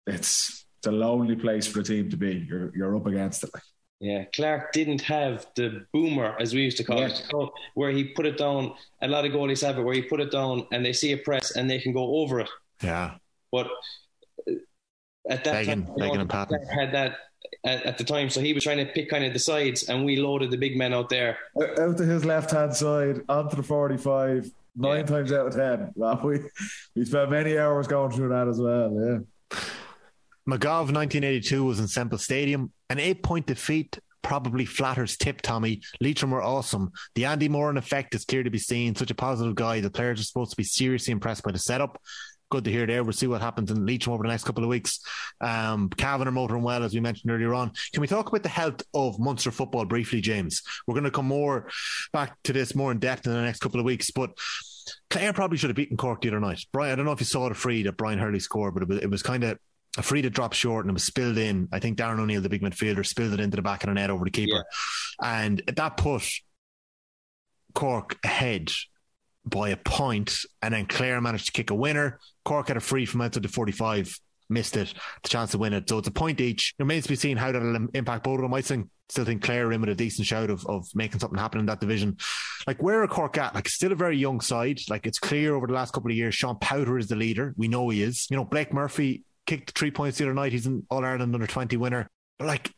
it's, it's a lonely place for a team to be. You're, you're up against it. Like. Yeah, Clarke didn't have the boomer, as we used to call yeah. it, where he put it down. A lot of goalies have it where he put it down and they see a press and they can go over it. Yeah. But uh, at that Begging, time, Begging Clarke had that at, at, the time, so he was trying to pick kind of the sides, and we loaded the big men out there. Out to his left hand side, onto the 45, nine yeah. times out of 10. Well, we, we spent many hours going through that as well, yeah. Magov 1982 was in Semple Stadium. An eight point defeat probably flatters Tipp, Tommy. Leitrim were awesome. The Andy Moran effect is clear to be seen. Such a positive guy. The players are supposed to be seriously impressed by the setup. Good to hear there. We'll see what happens in Leitrim over the next couple of weeks. Um, Cavan are motoring well, as we mentioned earlier on. Can we talk about the health of Munster football briefly, James? We're going to come more back to this more in depth in the next couple of weeks, but Clare probably should have beaten Cork the other night. Brian, I don't know if you saw the free that Brian Hurley scored, but it was, it was kind of a free to drop short and it was spilled in. I think Darren O'Neill, the big midfielder, spilled it into the back of the net over the keeper. Yeah. And that put Cork ahead by a point, and then Clare managed to kick a winner. Cork had a free from outside the 45, missed it, the chance to win it. So it's a point each. It remains to be seen how that'll impact both of them. I think, still think Clare in with a decent shout of, of making something happen in that division. Like, where are Cork at? Like, still a very young side. Like, it's clear over the last couple of years, Sean Powter is the leader. We know he is. You know, Blake Murphy kicked three points the other night. He's an All Ireland under 20 winner. But like,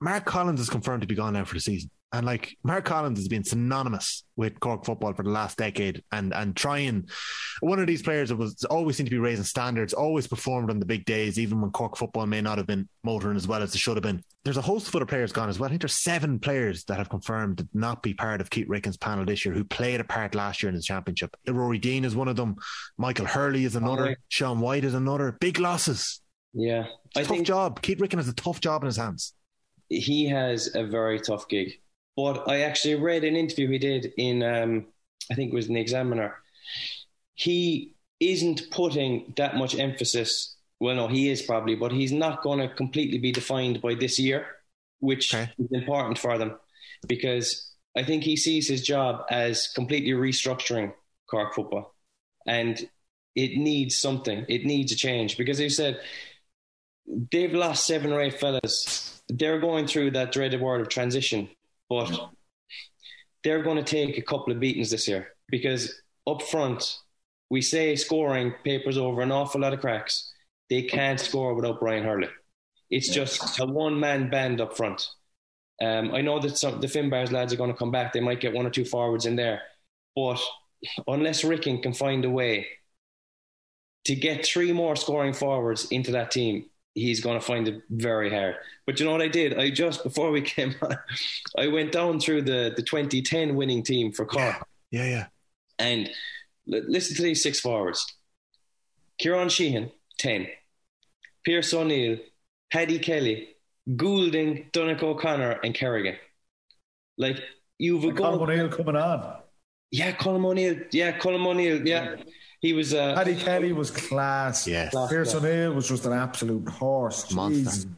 Mark Collins is confirmed to be gone now for the season. And like Mark Collins has been synonymous with Cork football for the last decade and and trying one of these players that was always seemed to be raising standards, always performed on the big days, even when Cork football may not have been motoring as well as it should have been. There's a host of other players gone as well. I think there's seven players that have confirmed to not be part of Keith Ricken's panel this year who played a part last year in the championship. Rory Deane is one of them. Michael Hurley is another. Oh, Sean White is another. Big losses. Yeah, I tough think job. Keith Ricken has a tough job in his hands. He has a very tough gig. But I actually read an interview he did in, um, I think it was in the Examiner. He isn't putting that much emphasis well, no, he is probably, but he's not going to completely be defined by this year, which Okay. is important for them because I think he sees his job as completely restructuring Cork football, and it needs something. It needs a change because he said they've lost seven or eight fellas. They're going through that dreaded word of transition, but they're going to take a couple of beatings this year because up front, we say scoring papers over an awful lot of cracks. They can't score without Brian Hurley. It's just a one man band up front. Um, I know that some the Finbarr's lads are going to come back. They might get one or two forwards in there, but unless Ricken can find a way to get three more scoring forwards into that team, he's going to find it very hard. But you know what I did? I just before we came on, I went down through the the 2010 winning team for Cork. Yeah, yeah. And l- listen to these six forwards Ciarán Sheehan, 10. Pearse O'Neill, Paddy Kelly, Goulding, Donncha O'Connor, and Kerrigan. Like, you've a Colm. O'Neill coming on. Yeah, Colm O'Neill. Yeah, Colm O'Neill. Yeah. He was. Uh, Paddy Kelly was class. Yes. Class. Pearse O'Neill was just an absolute horse. Monster. Jeez.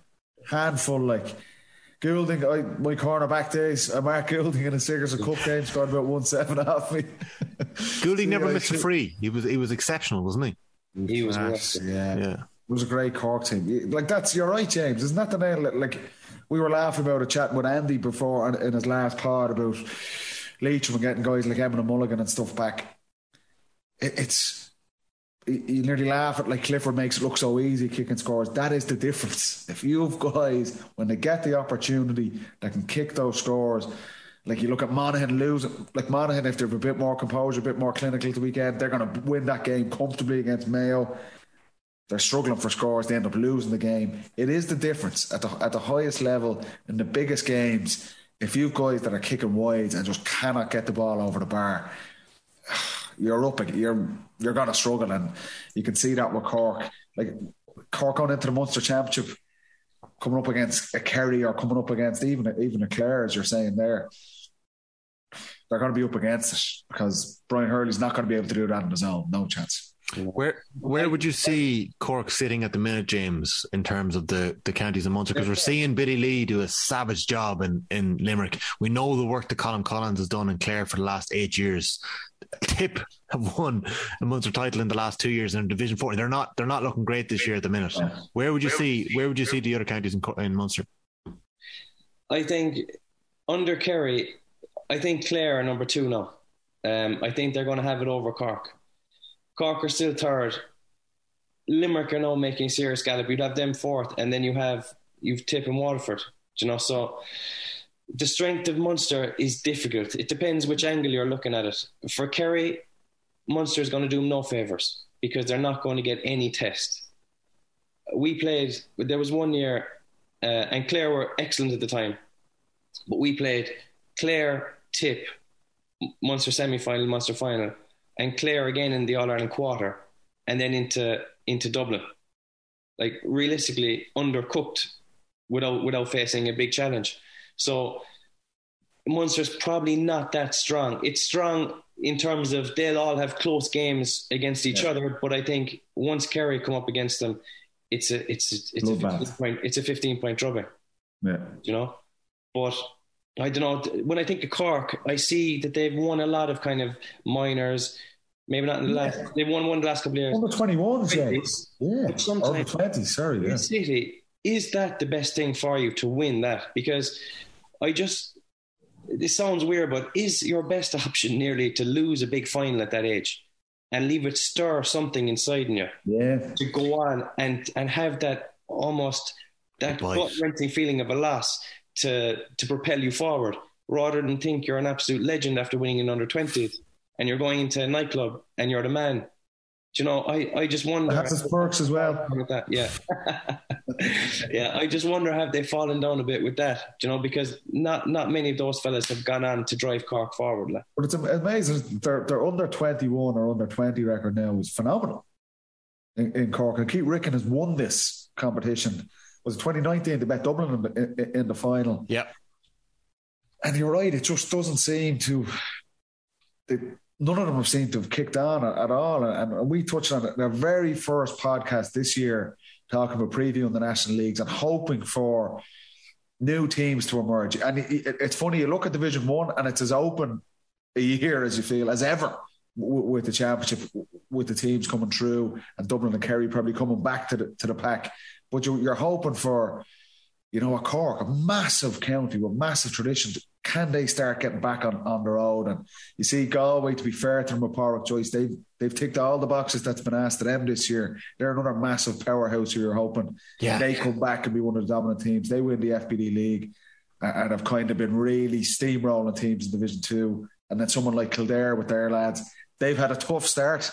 Handful like Goulding, I, my cornerback days, uh, Mark Goulding in a Siggers Cup game scored about one seven off me. Goulding never Yeah, missed a free. He was he was exceptional, wasn't he? he was. Class, worth yeah. Yeah. It was a great Cork team. Like that's you're right, James. Isn't that the nail? Like we were laughing about a chat with Andy before in- in his last pod about Leitrim and getting guys like Emlyn Mulligan and stuff back. It, it's you nearly laugh at like Clifford makes it look so easy kicking scores. That is the difference. If you have guys when they get the opportunity that can kick those scores. Like you look at Monaghan losing, like Monaghan, if they're a bit more composure, a bit more clinical the weekend, they're going to win that game comfortably against Mayo they're struggling for scores. They end up losing the game. It is the difference at the at the highest level in the biggest games. If you've guys that are kicking wides and just cannot get the ball over the bar, you're up. You're you're to struggle, and you can see that with Cork. Like Cork going into the Munster Championship, coming up against a Kerry or coming up against even even a Clare, as you're saying there. They're going to be up against it because Brian Hurley's not going to be able to do that on his own. No chance. Where where would you see Cork sitting at the minute, James, in terms of the, the counties and Munster? Because we're seeing Billy Lee do a savage job in, in Limerick. We know the work that Colm Collins has done in Clare for the last eight years. Tipp have won a Munster title in the last two years in Division Four. They're not they're not looking great this year at the minute. Where would you see where would you see the other counties in, in Munster? I think under Kerry, I think Clare are number two now. Um, I think they're going to have it over Cork. Cork are still third. Limerick are now making serious gallop. You'd have them fourth, and then you have you've Tipp and Waterford. Do You know, so the strength of Munster is difficult. It depends which angle you're looking at it. For Kerry, Munster is going to do them no favors because they're not going to get any test. We played. There was one year, uh, and Clare were excellent at the time, but we played Clare, Tipp, Munster semi final, Munster final, and Clare again in the All Ireland quarter, and then into into Dublin. Like realistically, undercooked without without facing a big challenge. So Munster's probably not that strong. It's strong in terms of they'll all have close games against each Yeah. other, but I think once Kerry come up against them, it's a it's a, it's a Bloodbath. 15 point it's a fifteen point drubbing Yeah. you know. But I don't know. When I think of Cork, I see that they've won a lot of kind of minors. Maybe not in the last. They've won one the last couple of years. 21s, Twenties. James. Yeah. But sometimes- Under 20s, sorry. Yeah. City, is that the best thing for you to win that? Because I just. This sounds weird, but is your best option nearly to lose a big final at that age and leave it stir something inside in you? Yeah. to go on and and have that almost that gut wrenching feeling of a loss to to propel you forward rather than think you're an absolute legend after winning in under 20s and you're going into a nightclub and you're the man. Do you know, I, I just wonder. It has its perks as well. With that, yeah, yeah. I just wonder have they fallen down a bit with that? Do you know, because not not many of those fellas have gone on to drive Cork forward. Like. But it's amazing. Their, their under 21 or under 20 record now is phenomenal in, in Cork. And Keith Ricken has won this competition. Was it 2019? They met Dublin in the, in, in the final. Yeah. And you're right, it just doesn't seem to. They, none of them have seemed to have kicked on at, all. And, we touched on it. Their very first podcast this year, talking about previewing the national leagues and hoping for new teams to emerge. And it's funny, you look at Division One and it's as open a year as you feel as ever with the championship, with the teams coming through, and Dublin and Kerry probably coming back to the to the pack. But you're, you're hoping for, you know, a Cork, a massive county with massive traditions. Can they start getting back on, on the road? And you see Galway, to be fair to them, with Pádraic Joyce, they've they've ticked all the boxes that's been asked of them this year. They're another massive powerhouse who you're hoping yeah. they come back and be one of the dominant teams. They win the FBD league and have kind of been really steamrolling teams in Division Two. And then someone like Kildare with their lads, they've had a tough start.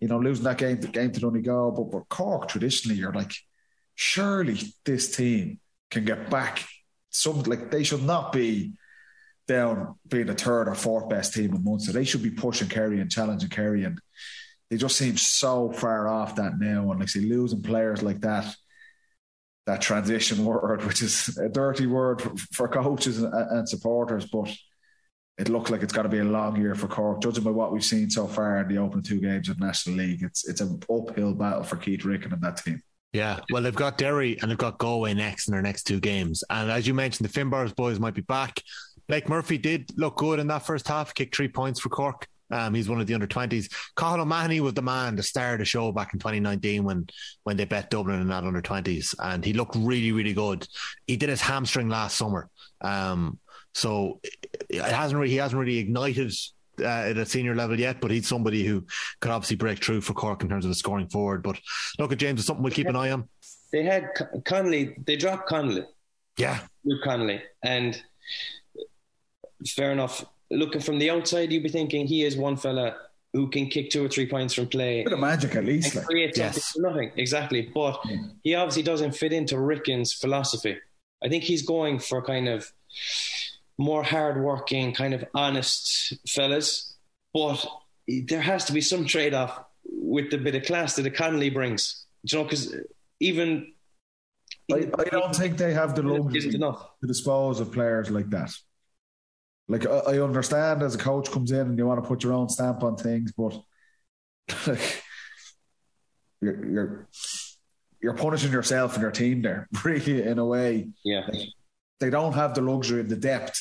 You know, losing that game, the game to Donegal. But, but Cork, traditionally, you're like, surely this team can get back. Some like they should not be down being the third or fourth best team in Munster. They should be pushing Kerry and challenging Kerry, and they just seem so far off that now. And like say losing players like that, that transition word, which is a dirty word for, coaches and, supporters, but it looked like it's got to be a long year for Cork. Judging by what we've seen so far in the opening two games of National League, it's it's an uphill battle for Keith Ricken and that team. Yeah, well, they've got Derry and they've got Galway next in their next two games. And as you mentioned, the Finbarr's boys might be back. Blake Murphy did look good in that first half, kicked three points for Cork. Um, he's one of the under 20s. Cathal O'Mahony was the man to start the show back in 2019 when when they bet Dublin in that under 20s. And he looked really, really good. He did his hamstring last summer. Um, so it hasn't really, he hasn't really ignited uh, at a senior level yet, but he's somebody who could obviously break through for Cork in terms of the scoring forward. But look at James, it's something we'll keep an eye on. They had Connolly, they dropped Connolly. Yeah. Luke Connolly. And fair enough. Looking from the outside, you'd be thinking he is one fella who can kick two or three points from play. Bit of magic at least. Like. Create yes. nothing. Exactly. But yeah. he obviously doesn't fit into Ricken's philosophy. I think he's going for kind of more hardworking, kind of honest fellas. But there has to be some trade off with the bit of class that a Connolly brings. you know, because even. I, I, don't think they have the luxury to dispose of players like that. Like I, understand as a coach comes in and you want to put your own stamp on things, but like you're you're, you're punishing yourself and your team there, really, in a way. Yeah. Like, they don't have the luxury of the depth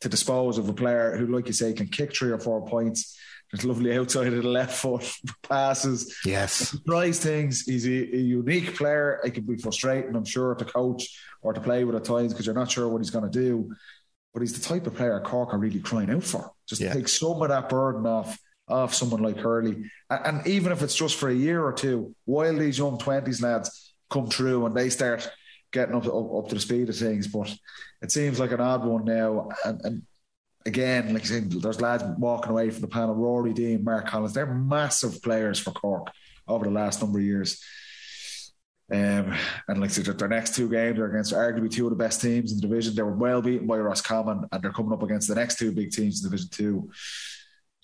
to dispose of a player who, like you say, can kick three or four points. There's lovely outside of the left foot passes. Yes. Tries things. He's a, a, unique player. It can be frustrating, I'm sure, to coach or to play with at times because you're not sure what he's going to do. But he's the type of player Cork are really crying out for. Just yeah. take some of that burden off off someone like Hurley. And, and even if it's just for a year or two, while these young 20s lads come through and they start getting up to, up, up to the speed of things. But it seems like an odd one now. And, and again, like I said, there's lads walking away from the panel. Rory Deane, Mark Collins, they're massive players for Cork over the last number of years. Um, and like I said, their next two games are against arguably two of the best teams in the division. They were well beaten by Roscommon, and they're coming up against the next two big teams in Division Two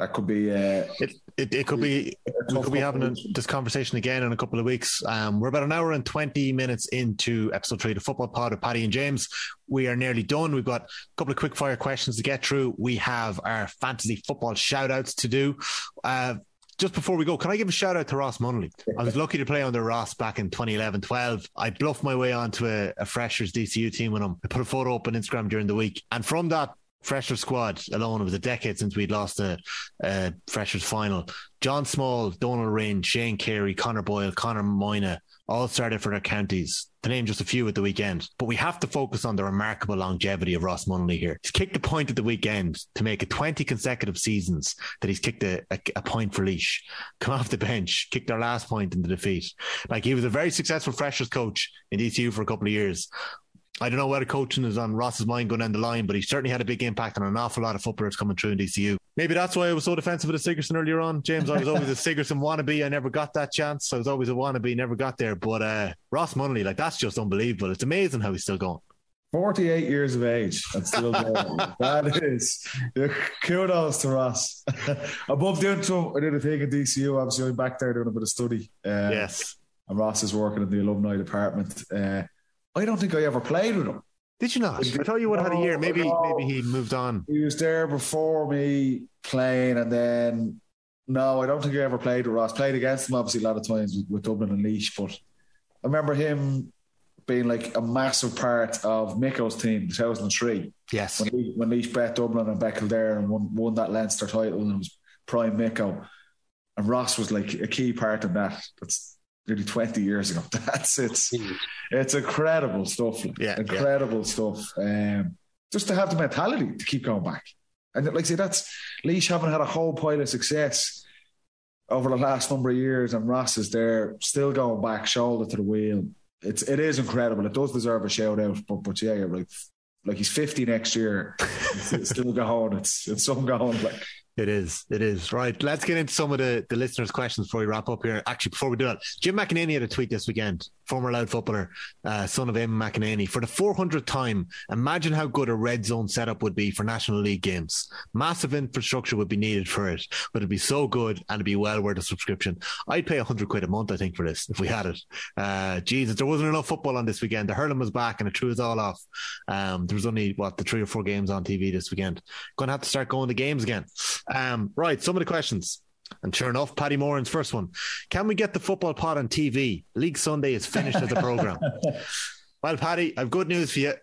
that could be. Uh, it, it, it could be. We could be having a, this conversation again in a couple of weeks. Um, we're about an hour and twenty minutes into episode three, of the football pod of Paddy and James. We are nearly done. We've got a couple of quick fire questions to get through. We have our fantasy football shout outs to do. Uh, just before we go, can I give a shout out to Ross Munnelly? I was lucky to play under Ross back in 2011 12. I bluffed my way onto a, a freshers DCU team with him. I put a photo up on Instagram during the week. And from that fresher squad alone. It was a decade since we'd lost a, a freshers final. John Small, Donald Rinn, Shane Carey, Connor Boyle, Connor Moyna all started for their counties. To name just a few at the weekend. But we have to focus on the remarkable longevity of Ross Munnelly here. He's kicked a point at the weekend to make it 20 consecutive seasons that he's kicked a, a, a point for Laois, Come off the bench, kicked their last point in the defeat. Like he was a very successful freshers coach in DCU for a couple of years. I don't know whether coaching is on Ross's mind going down the line, but he certainly had a big impact on an awful lot of footballers coming through in DCU. Maybe that's why I was so defensive of the Sigerson earlier on, James. I was always a Sigerson wannabe. I never got that chance. I was always a wannabe, never got there. But uh, Ross Munnelly, like that's just unbelievable. It's amazing how he's still going. 48 years of age and still going. that is kudos to Ross. I bumped into him. I did a thing at DCU. Obviously, I'm back there doing a bit of study. Uh, yes. And Ross is working in the alumni department. Uh, I don't think I ever played with him. Did you not? I thought you would have had a year. Maybe no. maybe he moved on. He was there before me playing, and then no, I don't think I ever played with Ross. Played against him obviously a lot of times with, with Dublin and Laois, but I remember him being like a massive part of Micko's team, 2003. Yes. When, he, when Laois bet Dublin and Bet there and won, won that Leinster title and it was prime Miko. And Ross was like a key part of that. That's nearly 20 years ago. That's it's it's incredible stuff. Yeah, incredible yeah. stuff. Um, just to have the mentality to keep going back. And like I say, that's Laois haven't had a whole pile of success over the last number of years, and Ross is there, still going back, shoulder to the wheel. It's it is incredible. It does deserve a shout out, but but yeah, right. Like he's 50 next year, it's, still going. It's it's some going. Like it is. It is. Right. Let's get into some of the, the listeners' questions before we wrap up here. Actually, before we do that, Jim McEneaney had a tweet this weekend, former Louth footballer, uh, son of Eamonn McEneaney. For the 400th time, imagine how good a red zone setup would be for National League games. Massive infrastructure would be needed for it, but it'd be so good and it'd be well worth a subscription. I'd pay 100 quid a month, I think, for this if we had it. Uh, Jesus, there wasn't enough football on this weekend. The hurling was back and it threw us all off. Um, there was only, what, the three or four games on TV this weekend. Going to have to start going to games again. Um, right, some of the questions. And sure enough, Paddy Moran's first one. Can we get the football pod on TV? League Sunday is finished as a programme. well, Paddy, I've good news for you.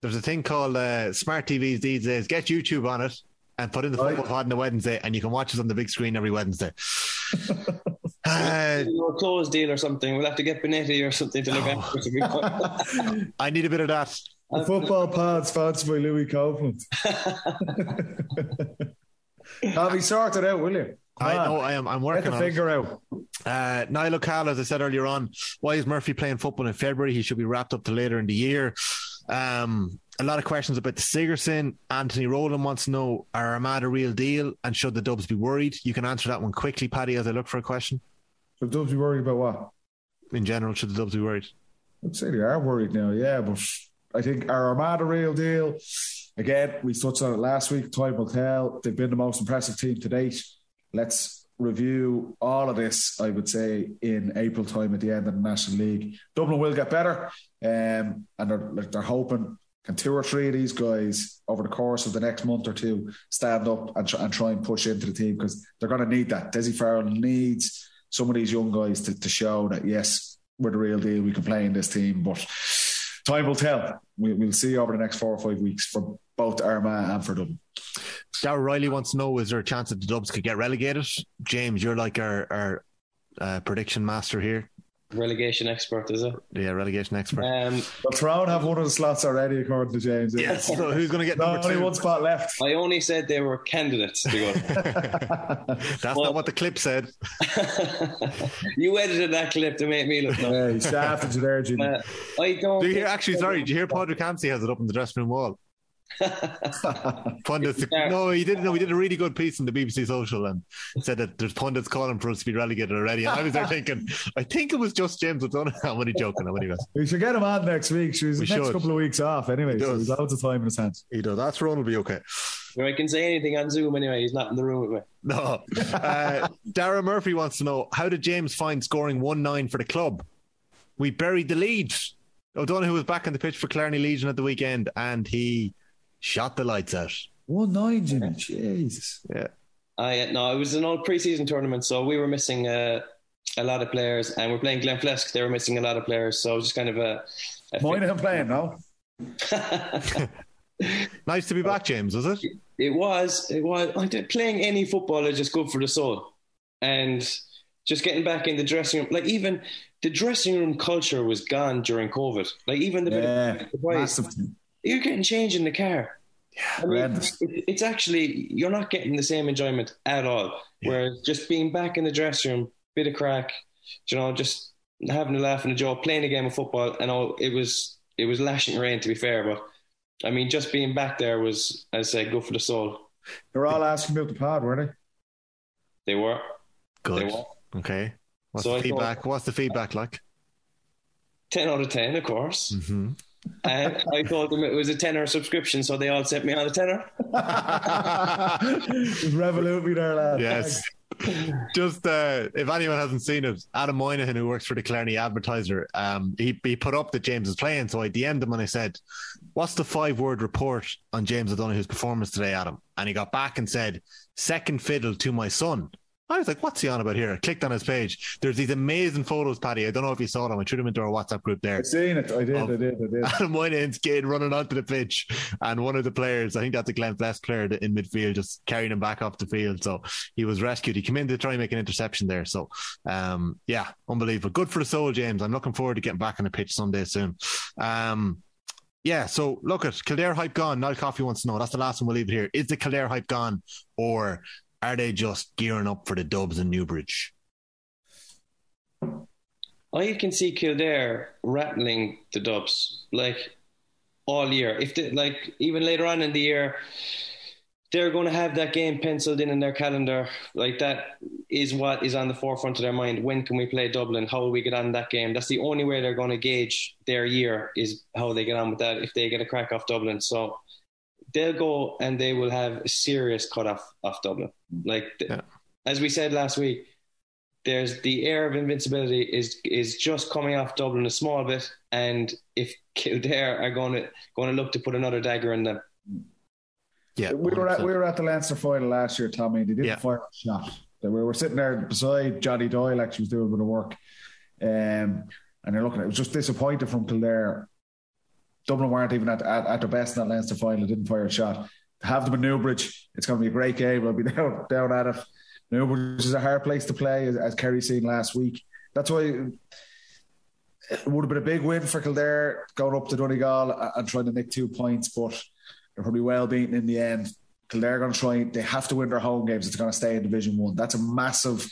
There's a thing called uh, smart TVs these days. Get YouTube on it and put in the right. football pod on the Wednesday, and you can watch us on the big screen every Wednesday. uh, a clothes deal or something. We'll have to get Benetti or something to look oh. after. I need a bit of that. The football pod sponsored by Louis Copeland. Have you sorted out, will you? Come I on. know I am. I'm working Get the figure out. Uh, Niall O'Call, as I said earlier on, why is Murphy playing football in February? He should be wrapped up to later in the year. Um, a lot of questions about the Sigerson. Anthony Rowland wants to know: Are Armagh a real deal, and should the Dubs be worried? You can answer that one quickly, Paddy, as I look for a question. Should the Dubs be worried about what? In general, should the Dubs be worried? I'd say they are worried now. Yeah, but I think are Armagh a real deal? Again, we touched on it last week. Time will tell. They've been the most impressive team to date. Let's review all of this, I would say, in April time at the end of the National League. Dublin will get better, um, and they're, they're hoping can two or three of these guys over the course of the next month or two stand up and, try, and try and push into the team because they're going to need that. Dessie Farrell needs some of these young guys to, to show that, yes, we're the real deal. We can play in this team, but time will tell. We, will see over the next four or five weeks for both Armagh and for Dublin. Darrell Riley wants to know: Is there a chance that the Dubs could get relegated? James, you're like our, our uh, prediction master here. Relegation expert, is it? Yeah, relegation expert. Um, well, Tyrone have one of the slots already, according to James. Yes. so who's going to get no, number only two? one spot left. I only said they were candidates to go. That's well, not what the clip said. you edited that clip to make me look. Yeah, you shafted you there, Jimmy. Uh, I don't. Do you hear? Actually, sorry. Do you hear? Padraig Hampsey has it up in the dressing room wall. pundits. No, he didn't. No, he did a really good piece in the BBC Social and said that there's pundits calling for us to be relegated already. And I was there thinking, I think it was just James O'Donoghue. I'm only joking. I'm only We should get him on next week. She's the next should. couple of weeks off anyway. So he's loads of time in his hands. He does. That's Ron will be okay. I can say anything on Zoom anyway. He's not in the room with me. No. Uh, Dara Murphy wants to know how did James find scoring one nine for the club? We buried the lead. O'Donoghue was back on the pitch for Killarney Legion at the weekend, and he shot the lights out. One nine, Jimmy. Jesus. Yeah. I no, it was an old preseason tournament, so we were missing uh, a lot of players, and we're playing Glenflesk. They were missing a lot of players, so it was just kind of a. a Moynihan playing now. nice to be back, James. Was it? It was. It was. Playing any football is just good for the soul, and just getting back in the dressing room. Like even the dressing room culture was gone during COVID. Like even the yeah, bit of, massive you're getting changed in the car. Yeah, I mean, it, it's actually you're not getting the same enjoyment at all. Yeah. Whereas just being back in the dressing room, bit of crack, you know, just having a laugh and a joke, playing a game of football, and all it was it was lashing rain to be fair, but I mean, just being back there was, as I say, good for the soul. They were all asking about the pod, weren't they? They were. Good. They were. Okay. What's so the I feedback? Thought, What's the feedback like? Ten out of ten, of course. Mm-hmm and I told them it was a tenner subscription, so they all sent me on a tenner. Revolut me there, lad. Yes. Just uh, if anyone hasn't seen it, Adam Moynihan, who works for the Killarney Advertiser, um, he, he put up that James is playing. So I DM'd him and I said, What's the five word report on James O'Donoghue's performance today, Adam? And he got back and said, Second fiddle to my son. I was like, what's he on about here? I clicked on his page. There's these amazing photos, Paddy. I don't know if you saw them. I threw them into our WhatsApp group there. I've seen it. I did. I did. I did. Adam Moynihan's kid running onto the pitch, and one of the players, I think that's a Glenflesk player in midfield, just carrying him back off the field. So he was rescued. He came in to try and make an interception there. So, um, yeah, unbelievable. Good for the soul, James. I'm looking forward to getting back on the pitch someday soon. Um, yeah, so look at Kildare hype gone. Niall Coffey wants to know. That's the last one we'll leave it here. Is the Kildare hype gone, or are they just gearing up for the Dubs in Newbridge? I can see Kildare rattling the Dubs like all year. If they, like even later on in the year, they're going to have that game penciled in in their calendar. Like that is what is on the forefront of their mind. When can we play Dublin? How will we get on that game? That's the only way they're going to gauge their year is how they get on with that. If they get a crack off Dublin, so they'll go and they will have a serious cut off off Dublin. Like yeah. as we said last week, there's the air of invincibility is is just coming off Dublin a small bit, and if Kildare are going to going to look to put another dagger in them. Yeah, we were at we were at the Leinster final last year, Tommy. They didn't yeah. fire a shot. We were sitting there beside Johnny Doyle. Actually, was doing a bit of work, um, and they're looking. It was just disappointed from Kildare. Dublin weren't even at, at, at their best in that Leinster final. Didn't fire a shot. To have them in Newbridge, it's going to be a great game. I'll be down down at it. Newbridge is a hard place to play, as, as Kerry seen last week. That's why it would have been a big win for Kildare going up to Donegal and trying to nick two points, but they're probably well beaten in the end. Kildare are going to try. They have to win their home games. It's going to stay in Division One. That's a massive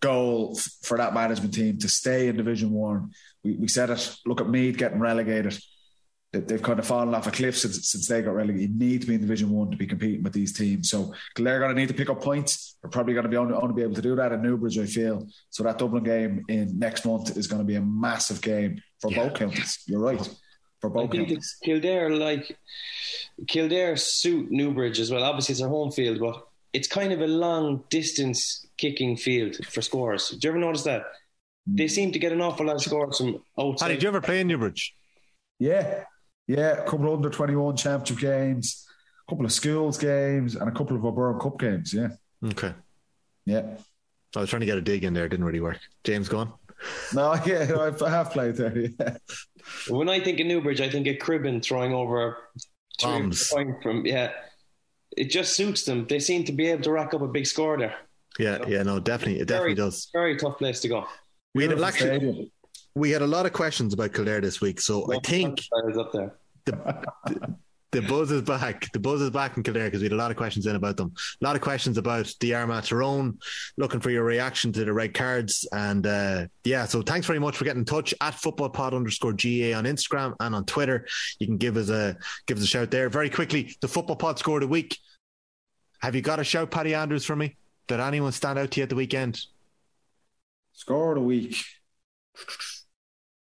goal for that management team to stay in Division One. We, we said it. Look at Meath getting relegated. They've kind of fallen off a cliff since, since they got relegated. You need to be in Division One to be competing with these teams. So Kildare going to need to pick up points. They're probably going to be only, only be able to do that at Newbridge, I feel. So that Dublin game in next month is going to be a massive game for yeah. both counties. You're right for both I think counties. Kildare like Kildare suit Newbridge as well. Obviously, it's their home field, but it's kind of a long distance kicking field for scores. Do you ever notice that? They hmm. seem to get an awful lot of scores from outside. did you ever play in Newbridge? Yeah, yeah, a couple of under twenty one championship games, a couple of schools games, and a couple of O'Byrne Cup games. Yeah. Okay. Yeah. I was trying to get a dig in there. It didn't really work. James, go on. No, yeah, I have played there. Yeah. When I think of Newbridge, I think of Cribben throwing over bombs from yeah. It just suits them. They seem to be able to rack up a big score there. Yeah, so, yeah, no, definitely, it definitely very, does. Very tough place to go. We had actually, we had a lot of questions about Kildare this week, so I think up there. The, the buzz is back. The buzz is back in Kildare because we had a lot of questions in about them. A lot of questions about the Armagh Tyrone. Looking for your reaction to the red cards. And uh, yeah, so thanks very much for getting in touch at footballpod underscore GAA on Instagram and on Twitter. You can give us a give us a shout there. Very quickly, the football pod score of the week. Have you got a shout, Paddy Andrews, for me? Did anyone stand out to you at the weekend? Score of the week.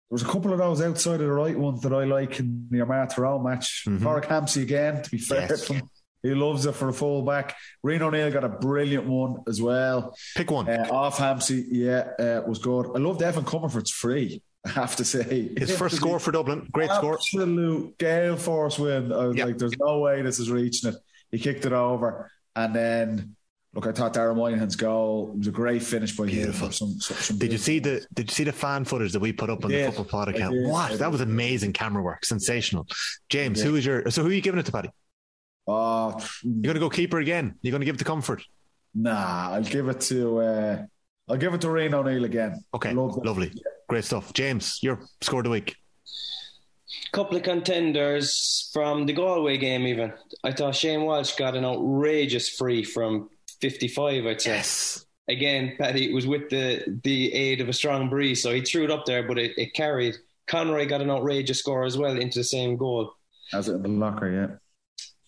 There was a couple of those outside of the right ones that I like in the Armagh Tyrone match. mm mm again, to be fair yes. He loves it for a fullback. Rian O'Neill got a brilliant one as well. Pick one. Uh, off Hampsey, yeah, uh, was good. I loved Evan Comerford's free. I have to say, his first score for Dublin, great absolute score, absolute gale force win. I was yep. like, "There's no way this is reaching it." He kicked it over, and then Look, I thought Dara Moynihan's goal was a great finish by Beautiful. him. Some, some, some did you see the Did you see the fan footage that we put up on the football pod account? What that was amazing camera work, sensational. James, who is your? So who are you giving it to, Paddy? Uh, You're going to go keeper again. You're going to give it to Comerford. Nah, I'll give it to. Uh, I'll give it to Rian O'Neill again. Okay, lovely, yeah. great stuff. James, your score of the week couple of contenders from the Galway game. Even I thought Shane Walsh got an outrageous free from 55, I'd say. Yes. Again, Paddy was with the the aid of a strong breeze, so he threw it up there, but it, it carried. Conroy got an outrageous score as well into the same goal. As it in the locker, yeah.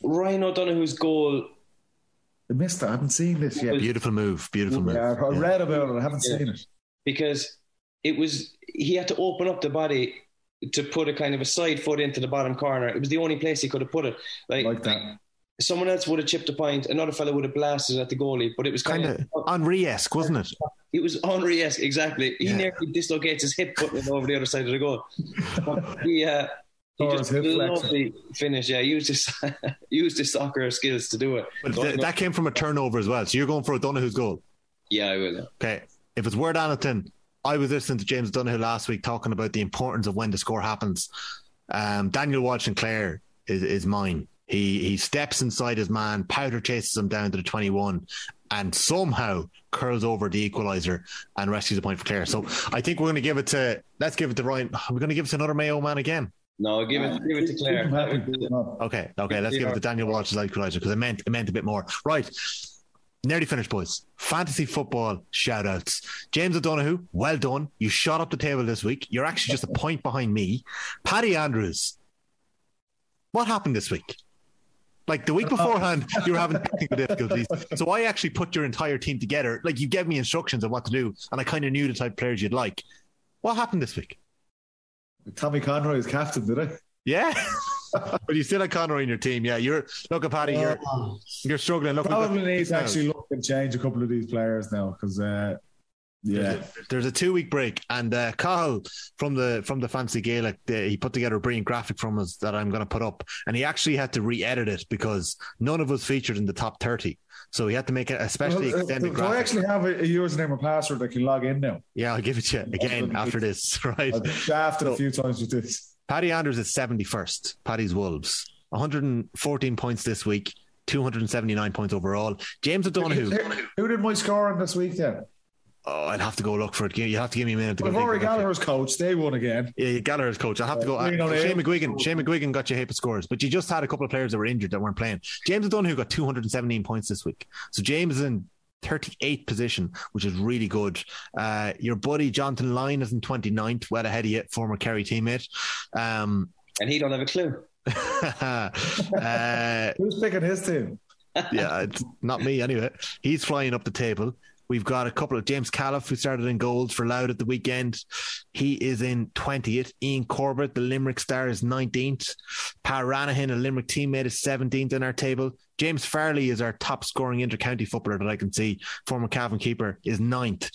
Ryan O'Donoghue's goal. I missed it. I haven't seen this yet. Beautiful move. Beautiful move. Yeah, I read about it. I haven't yeah. seen it. Because it was, he had to open up the body to put a kind of a side foot into the bottom corner. It was the only place he could have put it. Like, like that someone else would have chipped a point, another fellow would have blasted at the goalie, but it was kind, kind of Henry esque, wasn't it? It was Henry esque, exactly. He yeah. nearly dislocates his hip putting it over the other side of the goal. he, uh, he oh, just lovely finish. Yeah, used his used his soccer skills to do it. But th- that came from a turnover as well. So you're going for O'Donoghue's goal. Yeah, I will. Okay. If it's word anything, I was listening to James Donoghue last week talking about the importance of when the score happens. Um, Daniel Walsh and Clare is, is mine. He he steps inside his man, Powter chases him down to the 21, and somehow curls over the equaliser and rescues a point for Clare. So I think we're going to give it to let's give it to Ryan. We're going to give it to another Mayo man again. No, give it, give it to Clare. Okay, okay, let's give it to Daniel Walsh's equaliser because I meant it meant a bit more. Right. Nearly finished, boys. Fantasy football shout outs. James O'Donoghue, well done. You shot up the table this week. You're actually just a point behind me. Paddy Andrews, what happened this week? Like the week beforehand, you were having technical difficulties. So I actually put your entire team together. Like you gave me instructions on what to do, and I kind of knew the type of players you'd like. What happened this week? Tommy Conroy is captain, did I? Yeah. but you still had Conroy in your team. Yeah, you're look at Paddy. You're you're struggling. Look, Probably need to actually look and change a couple of these players now because uh, yeah, there's a, two week break, and uh, Carl from the from the Fantasy Gaelic, the, he put together a brilliant graphic from us that I'm going to put up, and he actually had to re-edit it because none of us featured in the top thirty. So he had to make it especially well, uh, extended. Graphic. I actually have a, a username and password that can log in now? Yeah, I'll give it to you again after this. Right, I've drafted So- a few times with this. Paddy Andrews is 71st. Paddy's Wolves, 114 points this week, 279 points overall. James O'Donoghue. Who, who did my scoring this week then? Oh, I'd have to go look for it. You have to give me a minute to Well, go. Rory think of it. Gallagher's coach. They won again. Yeah, Gallagher's coach. I'll have to go. Uh, Green Shane eight. McGuigan. Shane McGuigan got you a heap of scores, but you just had a couple of players that were injured that weren't playing. James O'Donoghue got 217 points this week. So James is in 38th position, which is really good. Uh, your buddy Jonathan Lyne is in 29th, well ahead of you, former Kerry teammate. Um, And he don't have a clue. uh, Who's picking his team? yeah, it's not me anyway. He's flying up the table. We've got a couple of James Califf who started in goals for Louth at the weekend. He is in 20th. Ian Corbett, the Limerick star, is 19th. Pat Ranahan, a Limerick teammate, is 17th in our table. James Farley is our top scoring inter-county footballer that I can see. Former Cavan keeper is ninth.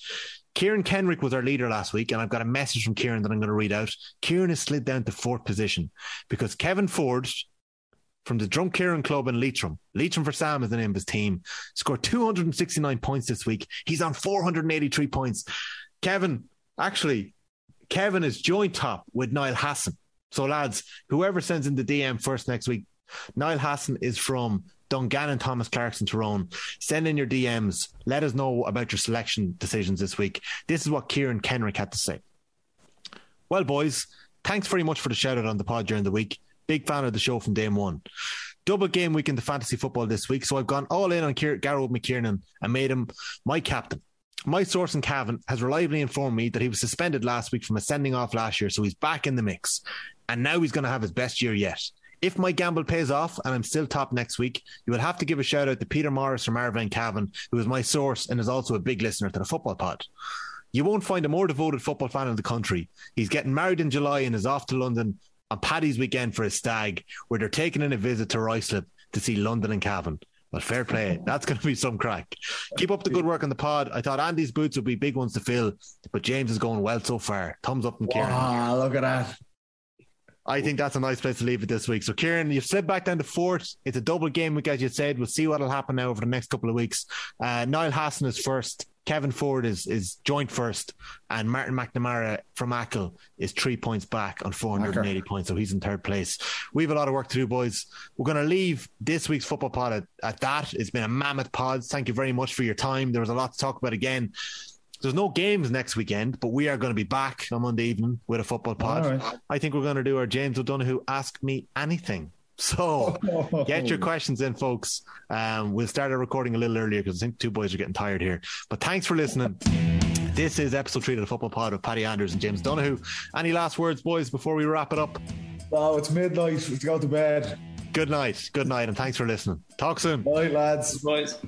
Kieran Kenrick was our leader last week, and I've got a message from Kieran that I'm going to read out. Kieran has slid down to fourth position because Kevin Ford from the Drumkeerin Club in Leitrim. Leitrim for Sam is the name of his team. Scored 269 points this week. He's on 483 points. Kevin, actually, Kevin is joint top with Niall Hassan. So, lads, whoever sends in the DM first next week, Niall Hassan is from Dungannon, Thomas Clarkes, Tyrone. Send in your DMs. Let us know about your selection decisions this week. This is what Kieran Kenrick had to say. Well, boys, thanks very much for the shout out on the pod during the week. Big fan of the show from day one. Double game week in the fantasy football this week, so I've gone all in on Kier- Gearóid McKiernan and made him my captain. My source in Cavan has reliably informed me that he was suspended last week from a sending off last year, so he's back in the mix. And now he's going to have his best year yet. If my gamble pays off and I'm still top next week, you will have to give a shout out to Peter Morris from Arvine Cavan, who is my source and is also a big listener to the football pod. You won't find a more devoted football fan in the country. He's getting married in July and is off to London on Paddy's weekend for a stag, where they're taking in a visit to Ruislip to see London and Cavan. Well, fair play. That's going to be some crack. Keep up the good work on the pod. I thought Andy's boots would be big ones to fill, but James is going well so far. Thumbs up from Kieran. Wow, look at that. I think that's a nice place to leave it this week. So, Kieran, you've slid back down to fourth. It's a double game week, as you said. We'll see what'll happen now over the next couple of weeks. Uh, Niall Hassan is first. Kevin Ford is is joint first, and Martin McNamara from Achill is three points back on 480 points, so he's in third place. We have a lot of work to do, boys. We're going to leave this week's football pod at, at that. It's been a mammoth pod. Thank you very much for your time. There was a lot to talk about again. There's no games next weekend, but we are going to be back on Monday evening with a football pod. Right. I think we're going to do our James O'Donoghue Ask Me Anything. So get your questions in, folks. Um, we'll start our recording a little earlier because I think two boys are getting tired here. But thanks for listening. This is episode three of the Football Pod with Paddy Andrews and James Donoghue. Any last words, boys, before we wrap it up? Oh, it's midnight. Let's go to bed. Good night. Good night. And thanks for listening. Talk soon. Bye, lads. Boys.